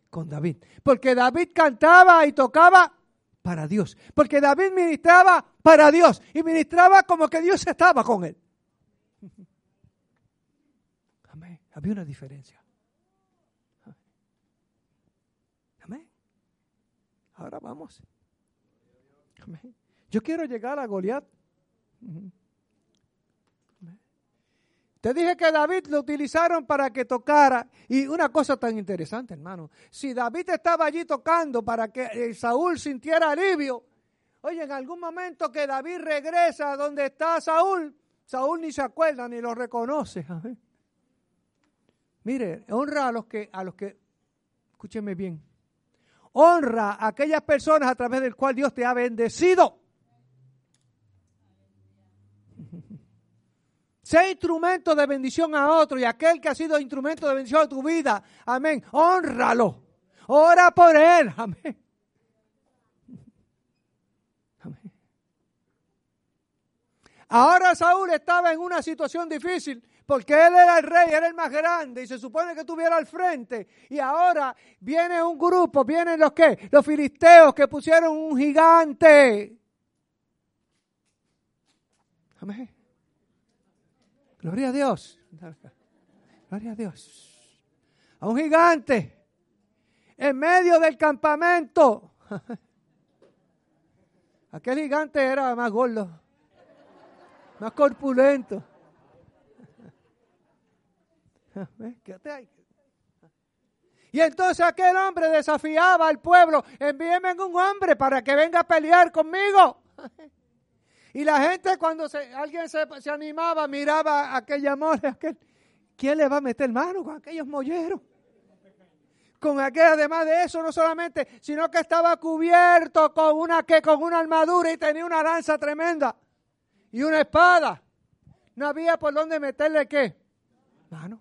con David. Porque David cantaba y tocaba para Dios. Porque David ministraba para Dios. Y ministraba como que Dios estaba con él. Había una diferencia. Amén. Ahora vamos. Amén. Yo quiero llegar a Goliat. Te dije que David lo utilizaron para que tocara. Y una cosa tan interesante, hermano. Si David estaba allí tocando para que eh, Saúl sintiera alivio, oye, en algún momento que David regresa a donde está Saúl, Saúl ni se acuerda ni lo reconoce. Mire, honra a los que, a los que, escúcheme bien, honra a aquellas personas a través del cual Dios te ha bendecido. Sé instrumento de bendición a otro y aquel que ha sido instrumento de bendición a tu vida. Amén. Honralo. Ora por él. Amén. Amén. Ahora Saúl estaba en una situación difícil porque él era el rey, era el más grande y se supone que estuviera al frente. Y ahora viene un grupo, vienen los que, los filisteos que pusieron un gigante. Amén. Gloria a Dios. Gloria a Dios. A un gigante en medio del campamento. Aquel gigante era más gordo. más corpulento. Y entonces aquel hombre desafiaba al pueblo, envíenme un hombre para que venga a pelear conmigo. Y la gente cuando alguien se, animaba, miraba a aquella aquel, ¿quién le va a meter mano con aquellos molleros? Con aquel, además de eso, no solamente, sino que estaba cubierto con una, que, con una armadura y tenía una lanza tremenda y una espada. No había por dónde meterle qué. Mano.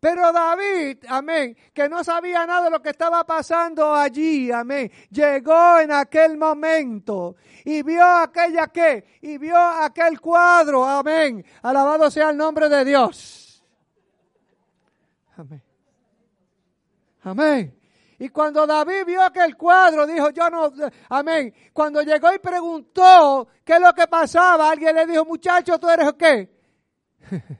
Pero David, amén, que no sabía nada de lo que estaba pasando allí, amén, llegó en aquel momento y vio aquella que, y vio aquel cuadro, amén, alabado sea el nombre de Dios. Amén. Amén. Y cuando David vio aquel cuadro, dijo, yo no, amén. Cuando llegó y preguntó qué es lo que pasaba, alguien le dijo, muchacho, ¿tú eres qué?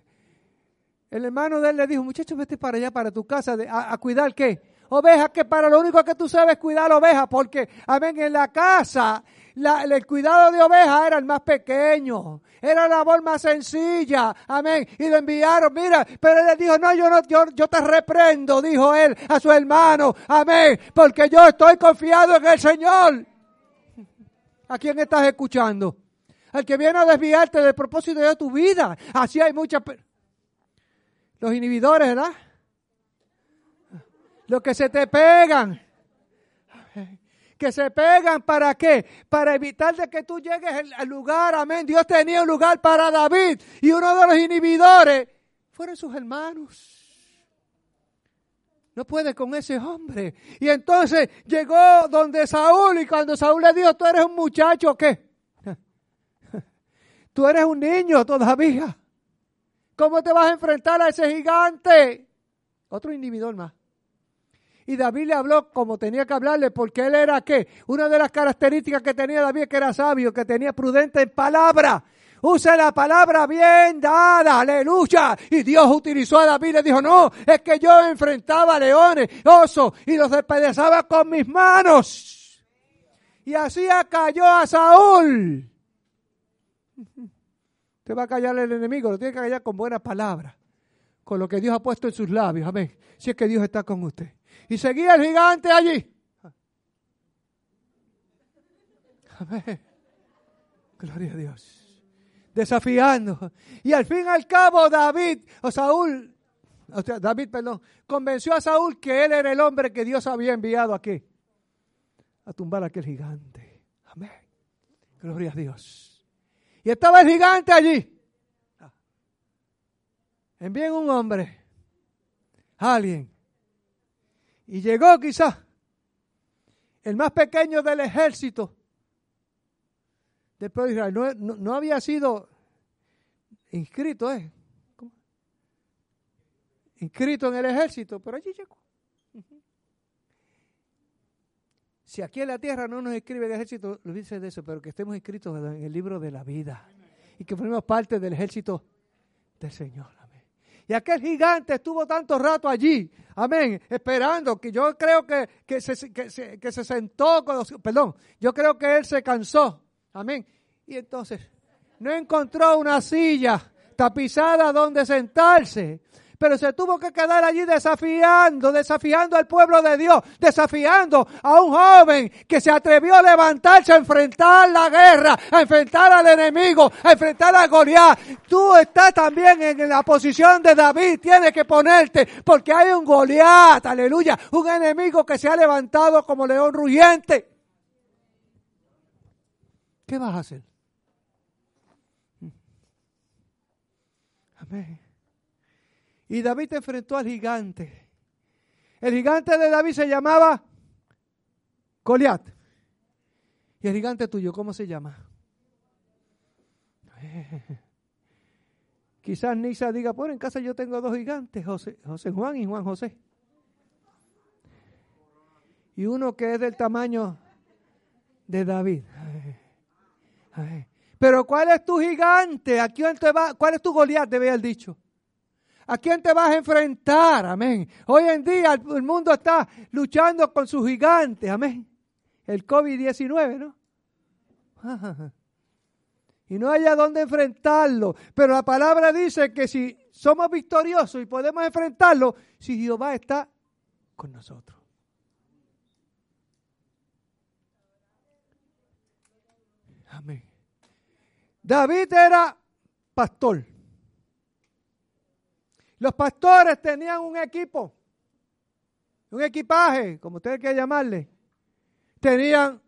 El hermano de él le dijo, muchacho, vete para allá, para tu casa, a, cuidar qué? Ovejas, que para lo único que tú sabes es cuidar ovejas, porque, amén, en la casa el cuidado de ovejas era el más pequeño, era la labor más sencilla, amén. Y lo enviaron, mira, pero él le dijo, no, yo no, yo, yo te reprendo, dijo él a su hermano, amén, porque yo estoy confiado en el Señor. ¿A quién estás escuchando? Al que viene a desviarte del propósito de tu vida. Así hay muchas los inhibidores, ¿verdad? Los que se te pegan. Que se pegan para qué? Para evitar de que tú llegues al lugar, amén. Dios tenía un lugar para David y uno de los inhibidores fueron sus hermanos. No puede con ese hombre. Y entonces llegó donde Saúl y cuando Saúl le dijo, tú eres un muchacho, ¿qué? Tú eres un niño todavía. ¿Cómo te vas a enfrentar a ese gigante? Otro individuo más. Y David le habló como tenía que hablarle, porque él era qué? Una de las características que tenía David que era sabio, que tenía prudente en palabra. Use la palabra bien dada, aleluya. Y Dios utilizó a David y le dijo, no, es que yo enfrentaba leones, osos, y los despedazaba con mis manos. Y así cayó a Saúl va a callar el enemigo, lo tiene que callar con buenas palabras, con lo que Dios ha puesto en sus labios. Amén. Si es que Dios está con usted. Y seguía el gigante allí. Amén. Gloria a Dios. Desafiando. Y al fin y al cabo David, o Saúl, David, perdón, convenció a Saúl que él era el hombre que Dios había enviado aquí. A tumbar aquel gigante. Amén. Gloria a Dios. Y estaba el gigante allí. Envíen un hombre, alguien. Y llegó quizás el más pequeño del ejército pueblo de Israel. No, había sido inscrito, ¿eh? Inscrito en el ejército, pero allí llegó. Si aquí en la tierra no nos escribe el ejército, lo dice de eso, pero que estemos inscritos en el libro de la vida y que formemos parte del ejército del Señor. Y aquel gigante estuvo tanto rato allí, amén, esperando, que yo creo que, que, se, que, se, sentó, perdón, yo creo que él se cansó, amén. Y entonces no encontró una silla tapizada donde sentarse pero se tuvo que quedar allí desafiando, desafiando al pueblo de Dios, desafiando a un joven que se atrevió a levantarse a enfrentar la guerra, a enfrentar al enemigo, a enfrentar a Goliat. Tú estás también en la posición de David, tienes que ponerte, porque hay un Goliat, aleluya, un enemigo que se ha levantado como león rugiente. ¿Qué vas a hacer? Amén. Y David enfrentó al gigante. El gigante de David se llamaba Goliat. Y el gigante tuyo, ¿cómo se llama? Quizás Nisa diga, bueno, en casa yo tengo dos gigantes, José, José Juan y Juan José. Y uno que es del tamaño de David. Pero ¿cuál es tu gigante? ¿A quién te va? ¿Cuál es tu Goliat? Debe haber dicho. ¿A quién te vas a enfrentar? Amén. Hoy en día el mundo está luchando con sus gigantes. Amén. El COVID-19, ¿no? y no haya dónde enfrentarlo. Pero la palabra dice que si somos victoriosos y podemos enfrentarlo, si Jehová está con nosotros. Amén. David era pastor. Los pastores tenían un equipo, un equipaje, como ustedes quieran llamarle. Tenían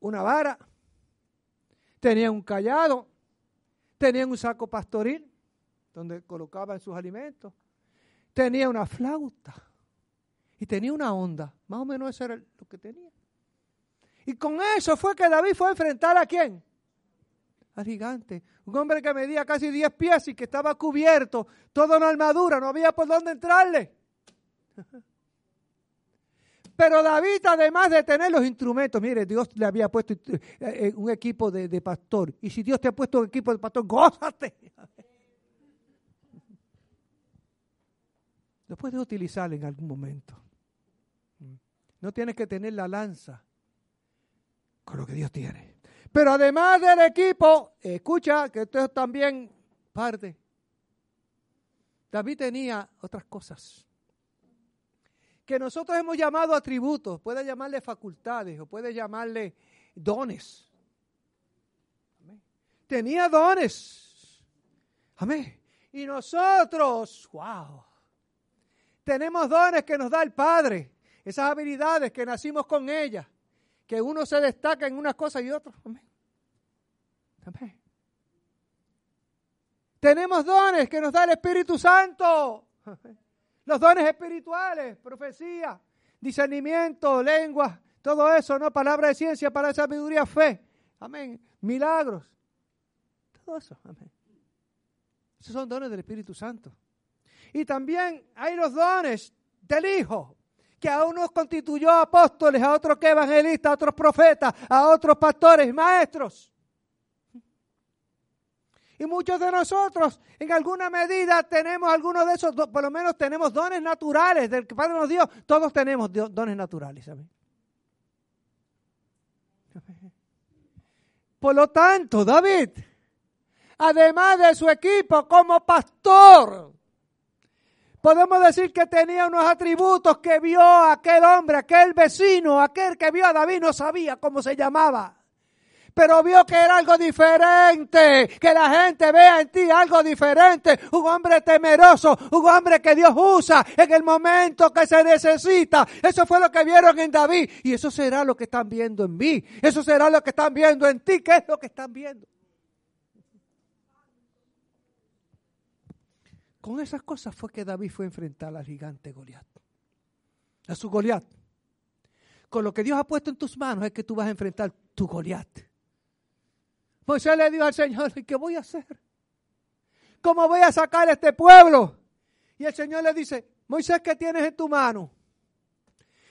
una vara, tenían un callado, tenían un saco pastoril donde colocaban sus alimentos, tenía una flauta y tenía una onda. Más o menos eso era lo que tenía. Y con eso fue que David fue a enfrentar a quién? Al gigante. Un hombre que medía casi 10 pies y que estaba cubierto, todo en armadura, no había por dónde entrarle. Pero David, además de tener los instrumentos, mire, Dios le había puesto eh, eh, un equipo de, de, pastor. Y si Dios te ha puesto un equipo de pastor, gózate. Lo puedes utilizar en algún momento. No tienes que tener la lanza con lo que Dios tiene. Pero además del equipo, escucha que esto es también parte. David tenía otras cosas que nosotros hemos llamado atributos, puede llamarle facultades o puede llamarle dones. Tenía dones. Amén. Y nosotros, wow, tenemos dones que nos da el Padre, esas habilidades que nacimos con ellas, que uno se destaca en unas cosas y otras. Amén. Amén. Tenemos dones que nos da el Espíritu Santo. Los dones espirituales, profecía, discernimiento, lengua, todo eso, ¿no? Palabra de ciencia, para sabiduría, fe. Amén. Milagros. Todo eso. Amén. Esos son dones del Espíritu Santo. Y también hay los dones del Hijo, que a unos constituyó apóstoles, a otros evangelistas, a otros profetas, a otros pastores, maestros. Y muchos de nosotros, en alguna medida, tenemos algunos de esos, por lo menos tenemos dones naturales del que Padre nos dio. Todos tenemos dones naturales. Por lo tanto, David, además de su equipo como pastor, podemos decir que tenía unos atributos que vio aquel hombre, aquel vecino, aquel que vio a David, no sabía cómo se llamaba. Pero vio que era algo diferente, que la gente vea en ti algo diferente, un hombre temeroso, un hombre que Dios usa en el momento que se necesita. Eso fue lo que vieron en David. Y eso será lo que están viendo en mí, eso será lo que están viendo en ti, ¿qué es lo que están viendo? Con esas cosas fue que David fue a enfrentar al gigante Goliat, a su Goliat. Con lo que Dios ha puesto en tus manos es que tú vas a enfrentar tu Goliat. Moisés le dijo al Señor, ¿y qué voy a hacer? ¿Cómo voy a sacar a este pueblo? Y el Señor le dice, Moisés, ¿qué tienes en tu mano?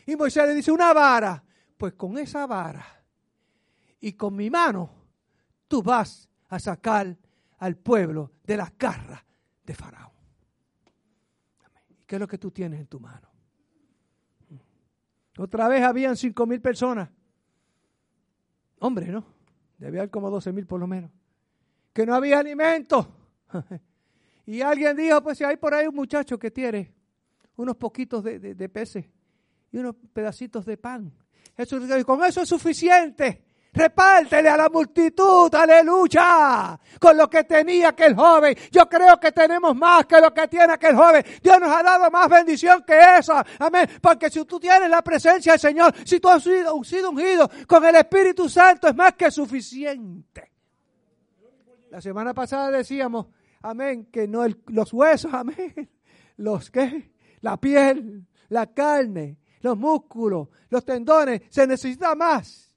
Y Moisés le dice, una vara. Pues con esa vara y con mi mano, tú vas a sacar al pueblo de las garras de Faraón. ¿Y qué es lo que tú tienes en tu mano? Otra vez habían cinco mil personas. Hombre, ¿no? Debía haber como 12 mil por lo menos. Que no había alimento. y alguien dijo, pues si hay por ahí un muchacho que tiene unos poquitos de, de, peces y unos pedacitos de pan. Jesús dijo, con eso es suficiente. Repártele a la multitud, aleluya, con lo que tenía aquel joven. Yo creo que tenemos más que lo que tiene aquel joven. Dios nos ha dado más bendición que esa. Amén. Porque si tú tienes la presencia del Señor, si tú has sido, ungido con el Espíritu Santo, es más que suficiente. La semana pasada decíamos, amén, que no los huesos, amén, los que, la piel, la carne, los músculos, los tendones, se necesita más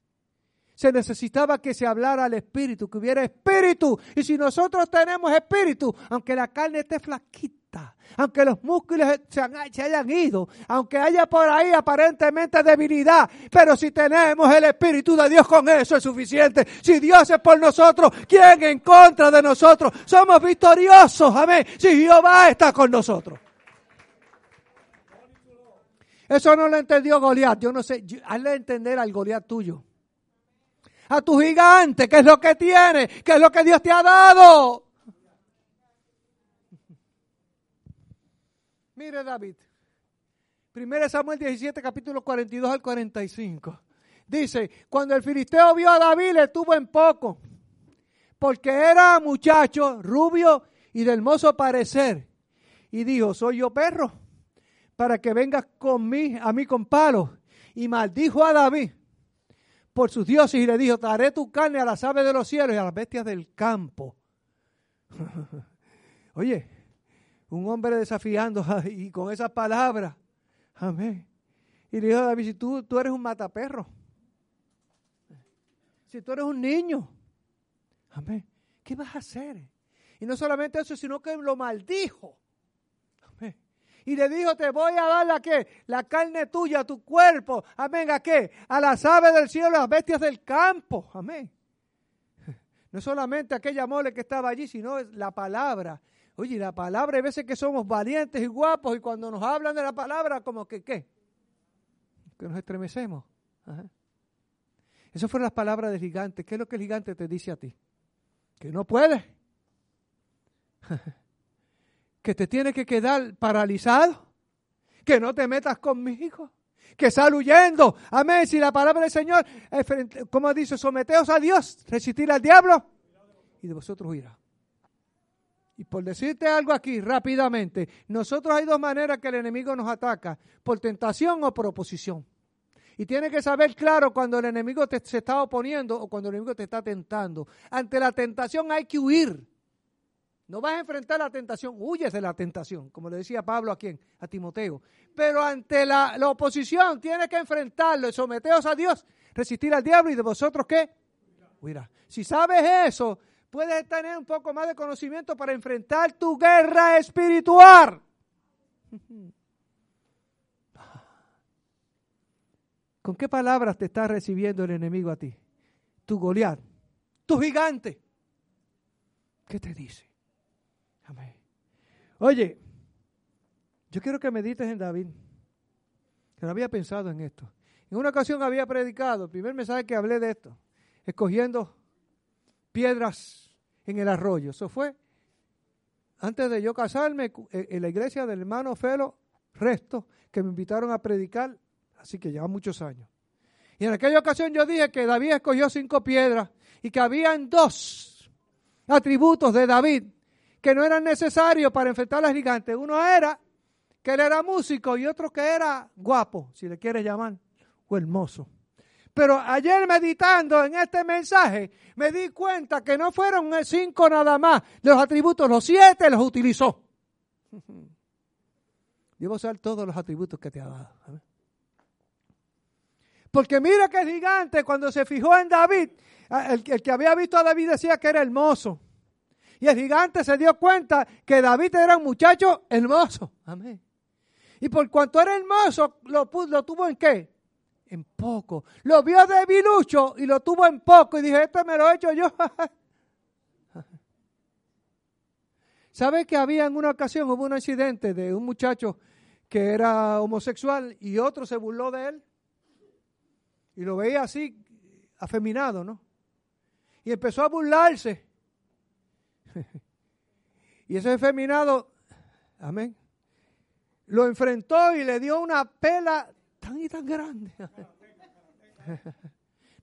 se necesitaba que se hablara al espíritu, que hubiera espíritu. Y si nosotros tenemos espíritu, aunque la carne esté flaquita, aunque los músculos se, hayan ido, aunque haya por ahí aparentemente debilidad, pero si tenemos el espíritu de Dios con eso es suficiente. Si Dios es por nosotros, ¿quién en contra de nosotros? Somos victoriosos, amén. Si Jehová está con nosotros. Eso no lo entendió Goliat. Yo no sé, hazle entender al Goliat tuyo. A tu gigante, qué es lo que tiene, qué es lo que Dios te ha dado. Mire David, 1 Samuel 17, capítulo 42 al 45. Dice, cuando el filisteo vio a David, le tuvo en poco, porque era muchacho, rubio y de hermoso parecer. Y dijo, soy yo perro, para que vengas con a mí con palos. Y maldijo a David por sus dioses y le dijo, daré tu carne a las aves de los cielos y a las bestias del campo. Oye, un hombre desafiando y con esas palabras. Amén. Y le dijo a David, si tú, tú eres un mataperro, si tú eres un niño, amén, ¿qué vas a hacer? Y no solamente eso, sino que lo maldijo. Y le dijo, te voy a dar la que, la carne tuya, tu cuerpo. Amén. ¿A qué? A las aves del cielo, a las bestias del campo. Amén. No solamente aquella mole que estaba allí, sino la palabra. Oye, la palabra, hay veces que somos valientes y guapos y cuando nos hablan de la palabra, como que, ¿qué? Que nos estremecemos. Esas fueron las palabras del gigante. ¿Qué es lo que el gigante te dice a ti? Que no puedes. que te tiene que quedar paralizado. Que no te metas conmigo. Que sal huyendo. Amén. Si la palabra del Señor, como dice, someteos a Dios, resistir al diablo y de vosotros huirá. Y por decirte algo aquí rápidamente, nosotros hay dos maneras que el enemigo nos ataca, por tentación o por oposición. Y tienes que saber claro cuando el enemigo te, se está oponiendo o cuando el enemigo te está tentando. Ante la tentación hay que huir. No vas a enfrentar la tentación, huyes de la tentación, como le decía Pablo a quien, a Timoteo. Pero ante la, oposición tienes que enfrentarlo, someteos a Dios, resistir al diablo y de vosotros qué? Huirá. Si sabes eso, puedes tener un poco más de conocimiento para enfrentar tu guerra espiritual. ¿Con qué palabras te está recibiendo el enemigo a ti? Tu Goliat, tu gigante. ¿Qué te dice? Amén. Oye, yo quiero que medites en David. Que no había pensado en esto. En una ocasión había predicado, el primer mensaje que hablé de esto, escogiendo piedras en el arroyo. Eso fue antes de yo casarme eh, en la iglesia del hermano Felo Resto, que me invitaron a predicar, así que lleva muchos años. Y en aquella ocasión yo dije que David escogió cinco piedras y que habían dos atributos de David que no eran necesarios para enfrentar a las gigantes. Uno era que él era músico y otro que era guapo, si le quieres llamar, o hermoso. Pero ayer meditando en este mensaje, me di cuenta que no fueron cinco nada más los atributos, los siete los utilizó. Debo usar todos los atributos que te ha dado. Porque mira que el gigante cuando se fijó en David, el, el, que había visto a David decía que era hermoso. Y el gigante se dio cuenta que David era un muchacho hermoso. Amén. Y por cuanto era hermoso, lo, lo tuvo en qué? en poco. Lo vio debilucho y lo tuvo en poco y dije, este me lo he hecho yo. ¿Sabe que había en una ocasión, hubo un accidente de un muchacho que era homosexual y otro se burló de él? Y lo veía así, afeminado, ¿no? Y empezó a burlarse. y ese afeminado, amén, lo enfrentó y le dio una pela tan y tan grande.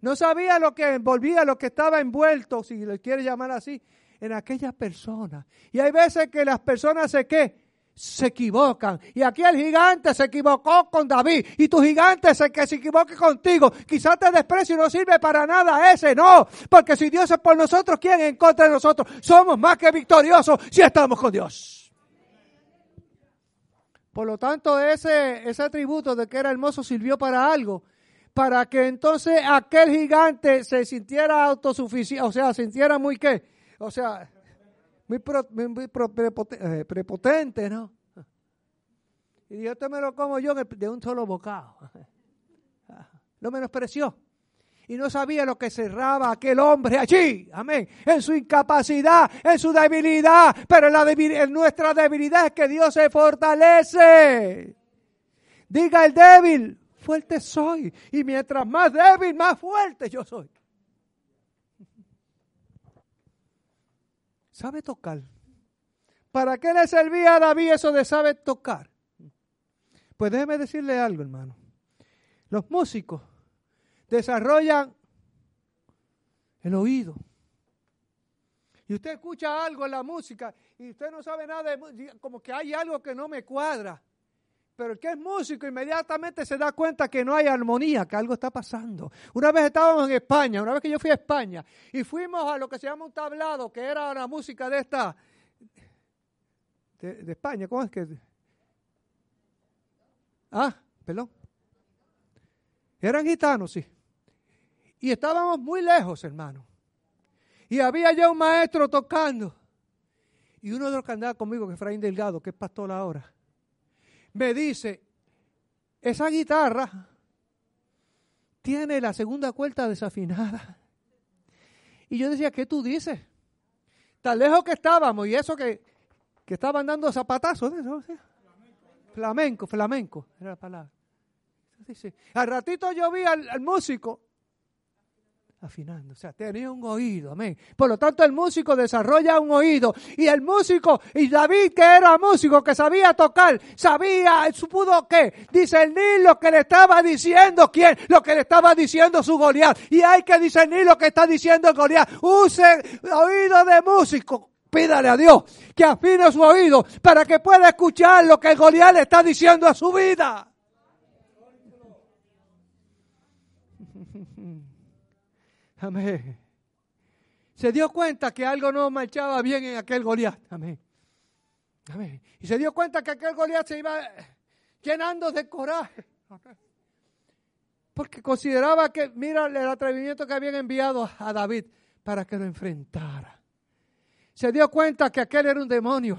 No sabía lo que envolvía, lo que estaba envuelto, si le quiere llamar así, en aquella persona. Y hay veces que las personas se qué? Se equivocan. Y aquí el gigante se equivocó con David. Y tu gigante se que se equivoque contigo. Quizás te desprecio y no sirve para nada ese. No. Porque si Dios es por nosotros, ¿quién en contra de nosotros? Somos más que victoriosos si estamos con Dios. Por lo tanto, ese, ese atributo de que era hermoso sirvió para algo, para que entonces aquel gigante se sintiera autosuficiente, o sea, sintiera muy qué, o sea, muy, eh, prepotente, ¿no? Y yo te me lo como yo de un solo bocado. Lo menospreció y no sabía lo que cerraba aquel hombre allí, amén, en su incapacidad, en su debilidad, pero en, la en nuestra debilidad es que Dios se fortalece. Diga el débil, fuerte soy, y mientras más débil, más fuerte yo soy. Sabe tocar. ¿Para qué le servía a David eso de sabe tocar? Pues déjeme decirle algo, hermano. Los músicos desarrollan el oído. Y usted escucha algo en la música y usted no sabe nada de como que hay algo que no me cuadra. Pero el que es músico inmediatamente se da cuenta que no hay armonía, que algo está pasando. Una vez estábamos en España, una vez que yo fui a España, y fuimos a lo que se llama un tablado, que era la música de esta, de, España, ¿cómo es que? Ah, perdón. Eran gitanos, sí. Y estábamos muy lejos, hermano. Y había ya un maestro tocando. Y uno de los que andaba conmigo, que es Efraín Delgado, que es pastor ahora, me dice, esa guitarra tiene la segunda cuerda desafinada. Y yo decía, ¿qué tú dices? Tan lejos que estábamos y eso que, que estaban dando zapatazos. Flamenco, flamenco, era la palabra. Al ratito yo vi al, músico afinando, o sea, tenía un oído, amén. Por lo tanto, el músico desarrolla un oído. Y el músico, y David, que era músico, que sabía tocar, sabía, pudo qué, discernir lo que le estaba diciendo quién, lo que le estaba diciendo su Goliat. Y hay que discernir lo que está diciendo Goliat. Use oído de músico. Pídale a Dios que afine su oído para que pueda escuchar lo que el Goliat le está diciendo a su vida. Amén. Se dio cuenta que algo no marchaba bien en aquel Goliat. Amén. Amén. Y se dio cuenta que aquel Goliat se iba llenando de coraje. Porque consideraba que, mira el atrevimiento que habían enviado a David para que lo enfrentara se dio cuenta que aquel era un demonio.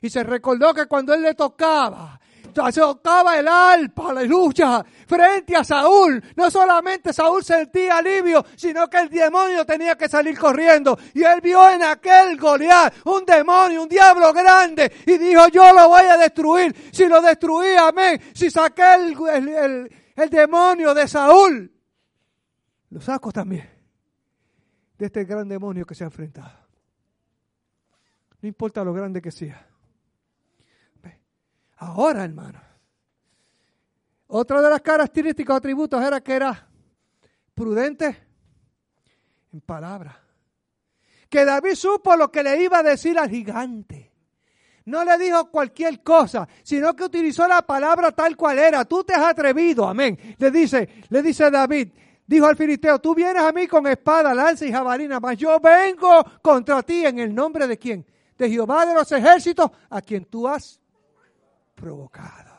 Y se recordó que cuando él le tocaba, tocaba el alpa, aleluya, frente a Saúl. No solamente Saúl sentía alivio, sino que el demonio tenía que salir corriendo. Y él vio en aquel Goliat un demonio, un diablo grande, y dijo, yo lo voy a destruir. Si lo destruí, amén. Si saqué el, el demonio de Saúl, lo saco también de este gran demonio que se ha enfrentado. No importa lo grande que sea. Ahora, hermano. Otra de las características o atributos era que era prudente en palabra. Que David supo lo que le iba a decir al gigante. No le dijo cualquier cosa, sino que utilizó la palabra tal cual era. Tú te has atrevido, amén. Le dice, le dice David, dijo al filisteo, tú vienes a mí con espada, lanza y jabalina, mas yo vengo contra ti en el nombre de quién? de Jehová de los ejércitos, a quien tú has provocado.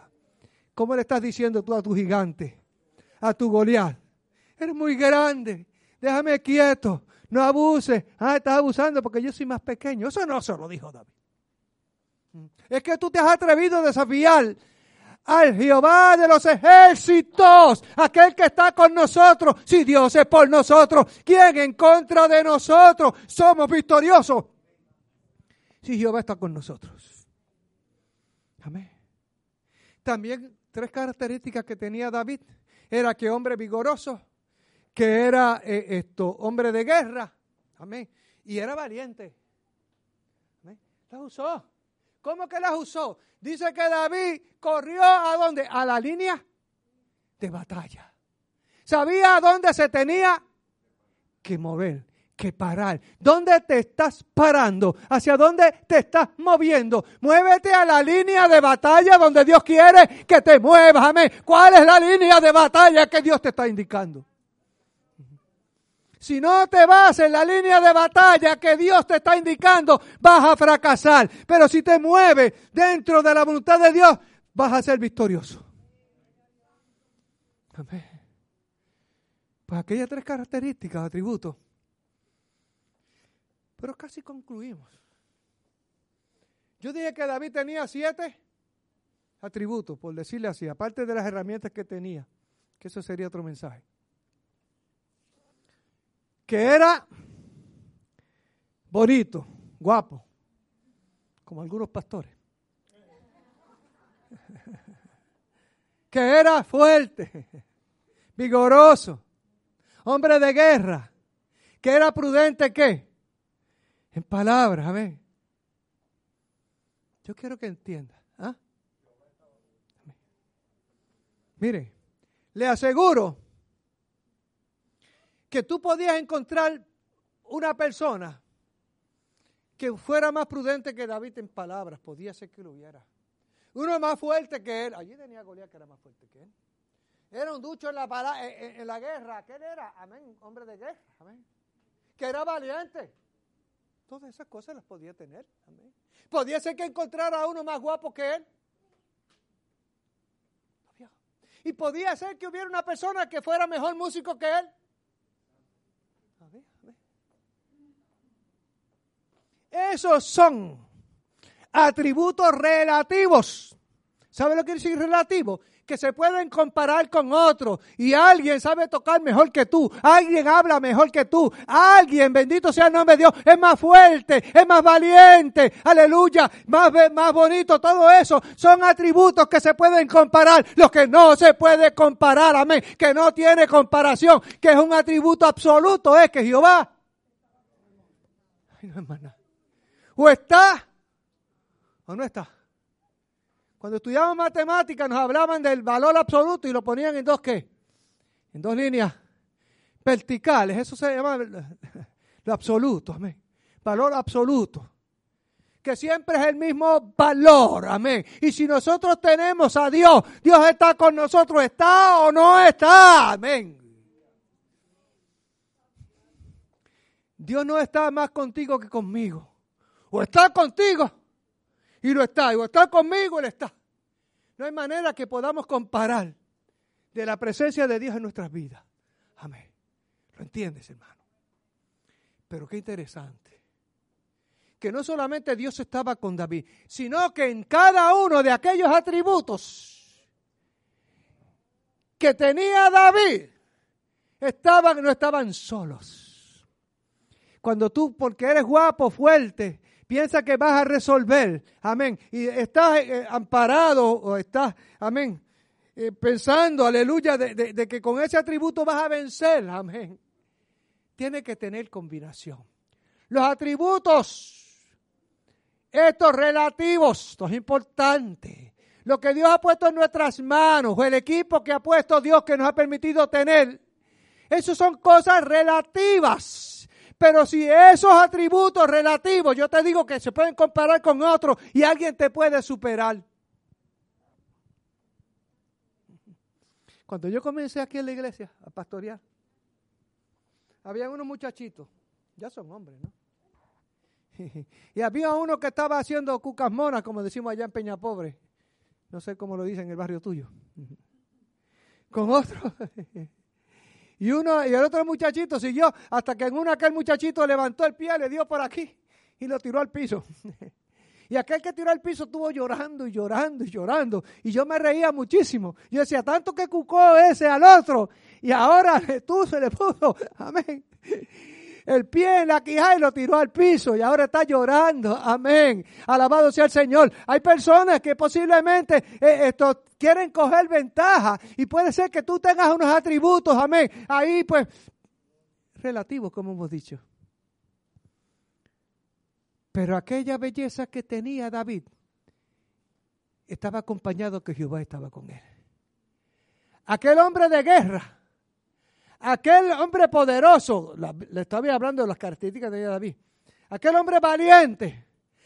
¿Cómo le estás diciendo tú a tu gigante, a tu Goliat? Eres muy grande, déjame quieto, no abuses. Ah, estás abusando porque yo soy más pequeño. Eso no se lo dijo David. Es que tú te has atrevido a desafiar al Jehová de los ejércitos, aquel que está con nosotros. Si Dios es por nosotros, ¿quién en contra de nosotros? Somos victoriosos si Jehová está con nosotros. Amén. También tres características que tenía David era que hombre vigoroso, que era eh, esto, hombre de guerra, amén, y era valiente. Las usó. ¿Cómo que las usó? Dice que David corrió a dónde? A la línea de batalla. Sabía a dónde se tenía que mover que parar. ¿Dónde te estás parando? ¿Hacia dónde te estás moviendo? Muévete a la línea de batalla donde Dios quiere que te muevas. Amén. ¿Cuál es la línea de batalla que Dios te está indicando? Si no te vas en la línea de batalla que Dios te está indicando, vas a fracasar. Pero si te mueves dentro de la voluntad de Dios, vas a ser victorioso. Amén. Pues aquellas tres características, atributos, pero casi concluimos. Yo dije que David tenía siete atributos, por decirle así, aparte de las herramientas que tenía, que eso sería otro mensaje. Que era bonito, guapo, como algunos pastores. que era fuerte, vigoroso, hombre de guerra, que era prudente, ¿qué? En palabras, amén. Yo quiero que entienda. ¿ah? Mire, le aseguro que tú podías encontrar una persona que fuera más prudente que David en palabras, podía ser que lo hubiera. Uno más fuerte que él. Allí tenía Goliat que era más fuerte que él. Era un ducho en la, guerra. ¿Qué era? Amén. Hombre de guerra. Amén. Que era valiente. Todas esas cosas las podía tener. Podía ser que encontrara a uno más guapo que él. Y podía ser que hubiera una persona que fuera mejor músico que él. Esos son atributos relativos. ¿Sabe lo que quiere decir relativo? Que se pueden comparar con otros. Y alguien sabe tocar mejor que tú. Alguien habla mejor que tú. Alguien, bendito sea el nombre de Dios, es más fuerte, es más valiente. Aleluya. Más, más bonito. Todo eso son atributos que se pueden comparar. Los que no se puede comparar. Amén. Que no tiene comparación. Que es un atributo absoluto. Es que Jehová. Ay, no, hermana. O está o no está. Cuando estudiábamos matemáticas nos hablaban del valor absoluto y lo ponían en dos qué? En dos líneas verticales. Eso se llama lo absoluto, amén. Valor absoluto. Que siempre es el mismo valor, amén. Y si nosotros tenemos a Dios, Dios está con nosotros, está o no está, amén. Dios no está más contigo que conmigo. O está contigo y lo está. O está conmigo, Él está. No hay manera que podamos comparar de la presencia de Dios en nuestras vidas. Amén. ¿Lo entiendes, hermano? Pero qué interesante. Que no solamente Dios estaba con David, sino que en cada uno de aquellos atributos que tenía David, estaban, no estaban solos. Cuando tú, porque eres guapo, fuerte, piensa que vas a resolver, amén, y estás eh, amparado o estás, amén, eh, pensando, aleluya, de, que con ese atributo vas a vencer, amén. Tiene que tener combinación. Los atributos, estos relativos, esto es importante. Lo que Dios ha puesto en nuestras manos, o el equipo que ha puesto Dios que nos ha permitido tener, esos son cosas relativas pero si esos atributos relativos, yo te digo que se pueden comparar con otros y alguien te puede superar. Cuando yo comencé aquí en la iglesia a pastorear, había unos muchachitos, ya son hombres, ¿no? Y había uno que estaba haciendo cucas monas, como decimos allá en Peña Pobre. No sé cómo lo dicen en el barrio tuyo. Con otro. Y uno y el otro muchachito siguió hasta que en una aquel muchachito levantó el pie, le dio por aquí y lo tiró al piso. Y aquel que tiró al piso estuvo llorando y llorando y llorando. Y yo me reía muchísimo. Yo decía, tanto que cucó ese al otro. Y ahora tú se le puso. Amén el pie en la quijada y lo tiró al piso y ahora está llorando. Amén. Alabado sea el Señor. Hay personas que posiblemente eh, quieren coger ventaja y puede ser que tú tengas unos atributos, amén. Ahí pues, relativos como hemos dicho. Pero aquella belleza que tenía David estaba acompañado que Jehová estaba con él. Aquel hombre de guerra Aquel hombre poderoso, le estaba hablando de las características de David, aquel hombre valiente,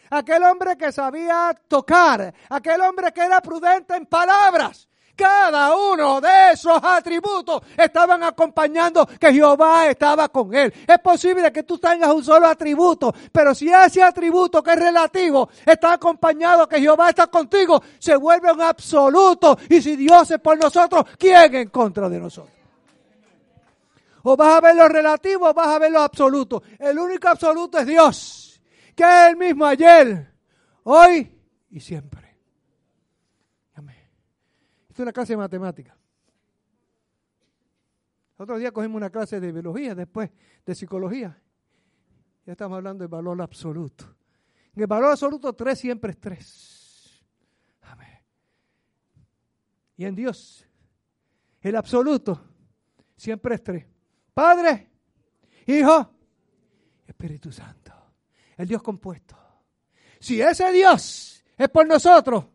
aquel hombre que sabía tocar, aquel hombre que era prudente en palabras. Cada uno de esos atributos estaban acompañando que Jehová estaba con él. Es posible que tú tengas un solo atributo, pero si ese atributo que es relativo está acompañado que Jehová está contigo, se vuelve un absoluto. Y si Dios es por nosotros, ¿quién en contra de nosotros? O vas a ver lo relativo o vas a ver lo absoluto. El único absoluto es Dios, que es el mismo ayer, hoy y siempre. Esta es una clase de matemática. Otro día cogimos una clase de biología, después de psicología. Ya estamos hablando del valor absoluto. En el valor absoluto, tres siempre es tres. Amén. Y en Dios, el absoluto siempre es tres. Padre, Hijo, Espíritu Santo. el Dios compuesto. Si ese Dios es por nosotros,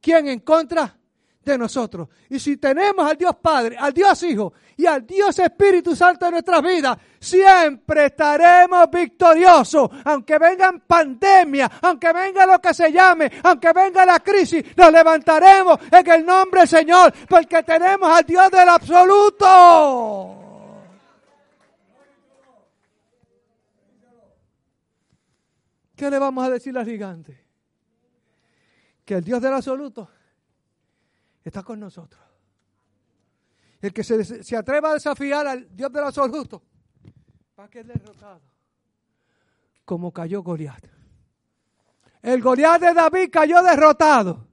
¿quién en contra? de nosotros. Y si tenemos al Dios Padre, al Dios Hijo y al Dios Espíritu Santo en nuestras vidas, siempre estaremos victoriosos. Aunque vengan pandemia, aunque venga lo que se llame, aunque venga la crisis, nos levantaremos en el nombre del Señor, porque tenemos al Dios del absoluto. ¿Qué le vamos a decir al gigante? Que el Dios del absoluto está con nosotros. El que se, se atreva a desafiar al Dios del absoluto va a quedar derrotado. Como cayó Goliat. El Goliat de David cayó derrotado.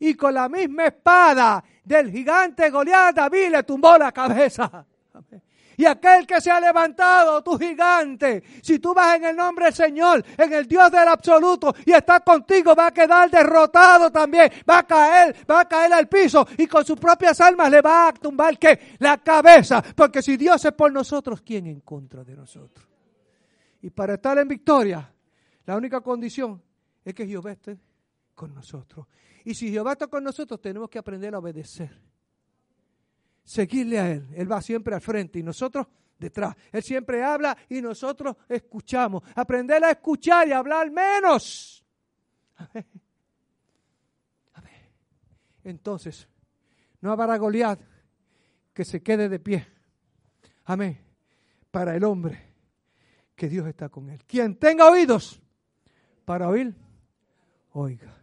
Y con la misma espada del gigante Goliat, David le tumbó la cabeza. Amén. Y aquel que se ha levantado, tu gigante, si tú vas en el nombre del Señor, en el Dios del absoluto, y está contigo, va a quedar derrotado también, va a caer, va a caer al piso, y con sus propias almas le va a tumbar ¿qué? la cabeza. Porque si Dios es por nosotros, ¿quién en contra de nosotros? Y para estar en victoria, la única condición es que Jehová esté con nosotros. Y si Jehová está con nosotros, tenemos que aprender a obedecer seguirle a Él. Él va siempre al frente y nosotros detrás. Él siempre habla y nosotros escuchamos. Aprender a escuchar y hablar menos. Amén. Entonces, no habrá Goliat que se quede de pie. Amén. Para el hombre que Dios está con él. Quien tenga oídos para oír, oiga.